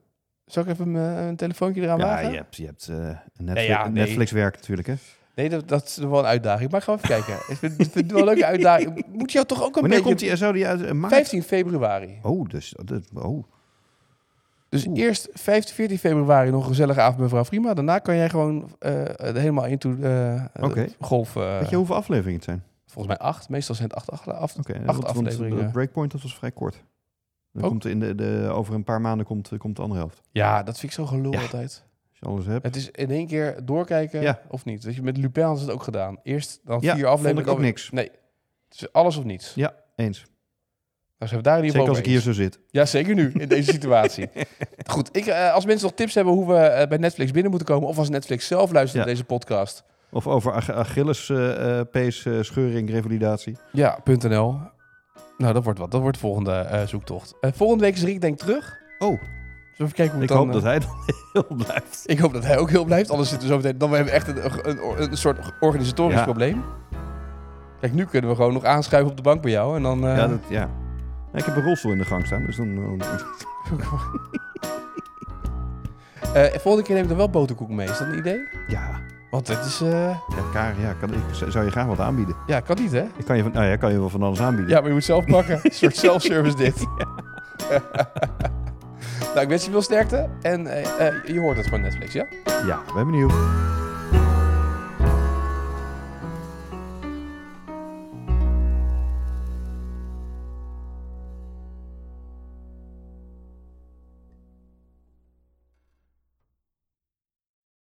S1: Zal ik even een, een telefoontje eraan
S2: Ja,
S1: wagen?
S2: je hebt, je hebt eh, Netflix,
S1: ja, nee.
S2: Netflix werk natuurlijk, hè?
S1: Nee, dat, dat is wel een uitdaging. Maar ik ga even kijken. Ik vind, het wel een leuke uitdaging. Moet jou toch ook een
S2: Wanneer
S1: beetje...
S2: komt die, zou die uit? eh, maart?
S1: 15 februari.
S2: Oh, dus, dat, oh.
S1: Dus
S2: Oeh.
S1: eerst 15, 14 februari nog een gezellige avond met mevrouw Prima. Daarna kan jij gewoon eh, helemaal into eh
S2: Oké.
S1: golf. eh,
S2: Weet je hoeveel afleveringen het zijn?
S1: Volgens mij acht. Meestal zijn het acht, acht, acht,
S2: Oké,
S1: acht
S2: want- want
S1: afleveringen.
S2: de Breakpoint dat was vrij kort. Dan
S1: Oh.
S2: komt in de, de, over een paar maanden komt, komt de andere helft.
S1: Ja, dat vind ik zo gelul
S2: Ja.
S1: altijd.
S2: Als je alles hebt.
S1: Het is in één keer doorkijken
S2: Ja.
S1: of niet. Weet je, met Lupin ze het ook gedaan. Eerst dan
S2: Ja,
S1: vier afleveringen.
S2: ik ook niks.
S1: Nee. Is alles of niets.
S2: Ja, eens.
S1: Nou, zijn we daar in ieder
S2: Zeker als ik hier zo zit.
S1: Ja, zeker nu, in deze situatie. Goed, ik, eh, als mensen nog tips hebben hoe we eh, bij Netflix binnen moeten komen... of als Netflix zelf luistert naar deze podcast...
S2: Of over Ach Achilles, eh, pees, scheuring, revalidatie.
S1: Ja, .nl. Nou, dat wordt wat. Dat wordt de volgende eh, zoektocht. Eh, volgende week is Rick denk terug.
S2: Oh,
S1: Zullen we even kijken hoe
S2: ik
S1: dan...
S2: hoop dat
S1: eh,
S2: hij dan heel blijft.
S1: Ik hoop dat hij ook heel blijft. Anders zitten we zo meteen... Dan hebben we echt een, een, een soort organisatorisch
S2: Ja.
S1: probleem. Kijk, nu kunnen we gewoon nog aanschuiven op de bank bij jou. En dan...
S2: Ja, dat, ja. Ja, ik heb een rolstoel in de gang staan, dus dan...
S1: volgende keer neem ik dan wel boterkoek mee. Is dat een idee?
S2: Ja,
S1: Want het is... eh,
S2: ja, Karin, ja kan, ik zou je graag wat aanbieden.
S1: ja, kan niet, hè?
S2: Ik kan je, van, nou ja, kan je wel van alles aanbieden.
S1: Ja, maar je moet zelf pakken. Een soort self-service dit. nou, ik wens je veel sterkte. En eh, eh, je hoort het van Netflix, ja?
S2: ja ben benieuwd.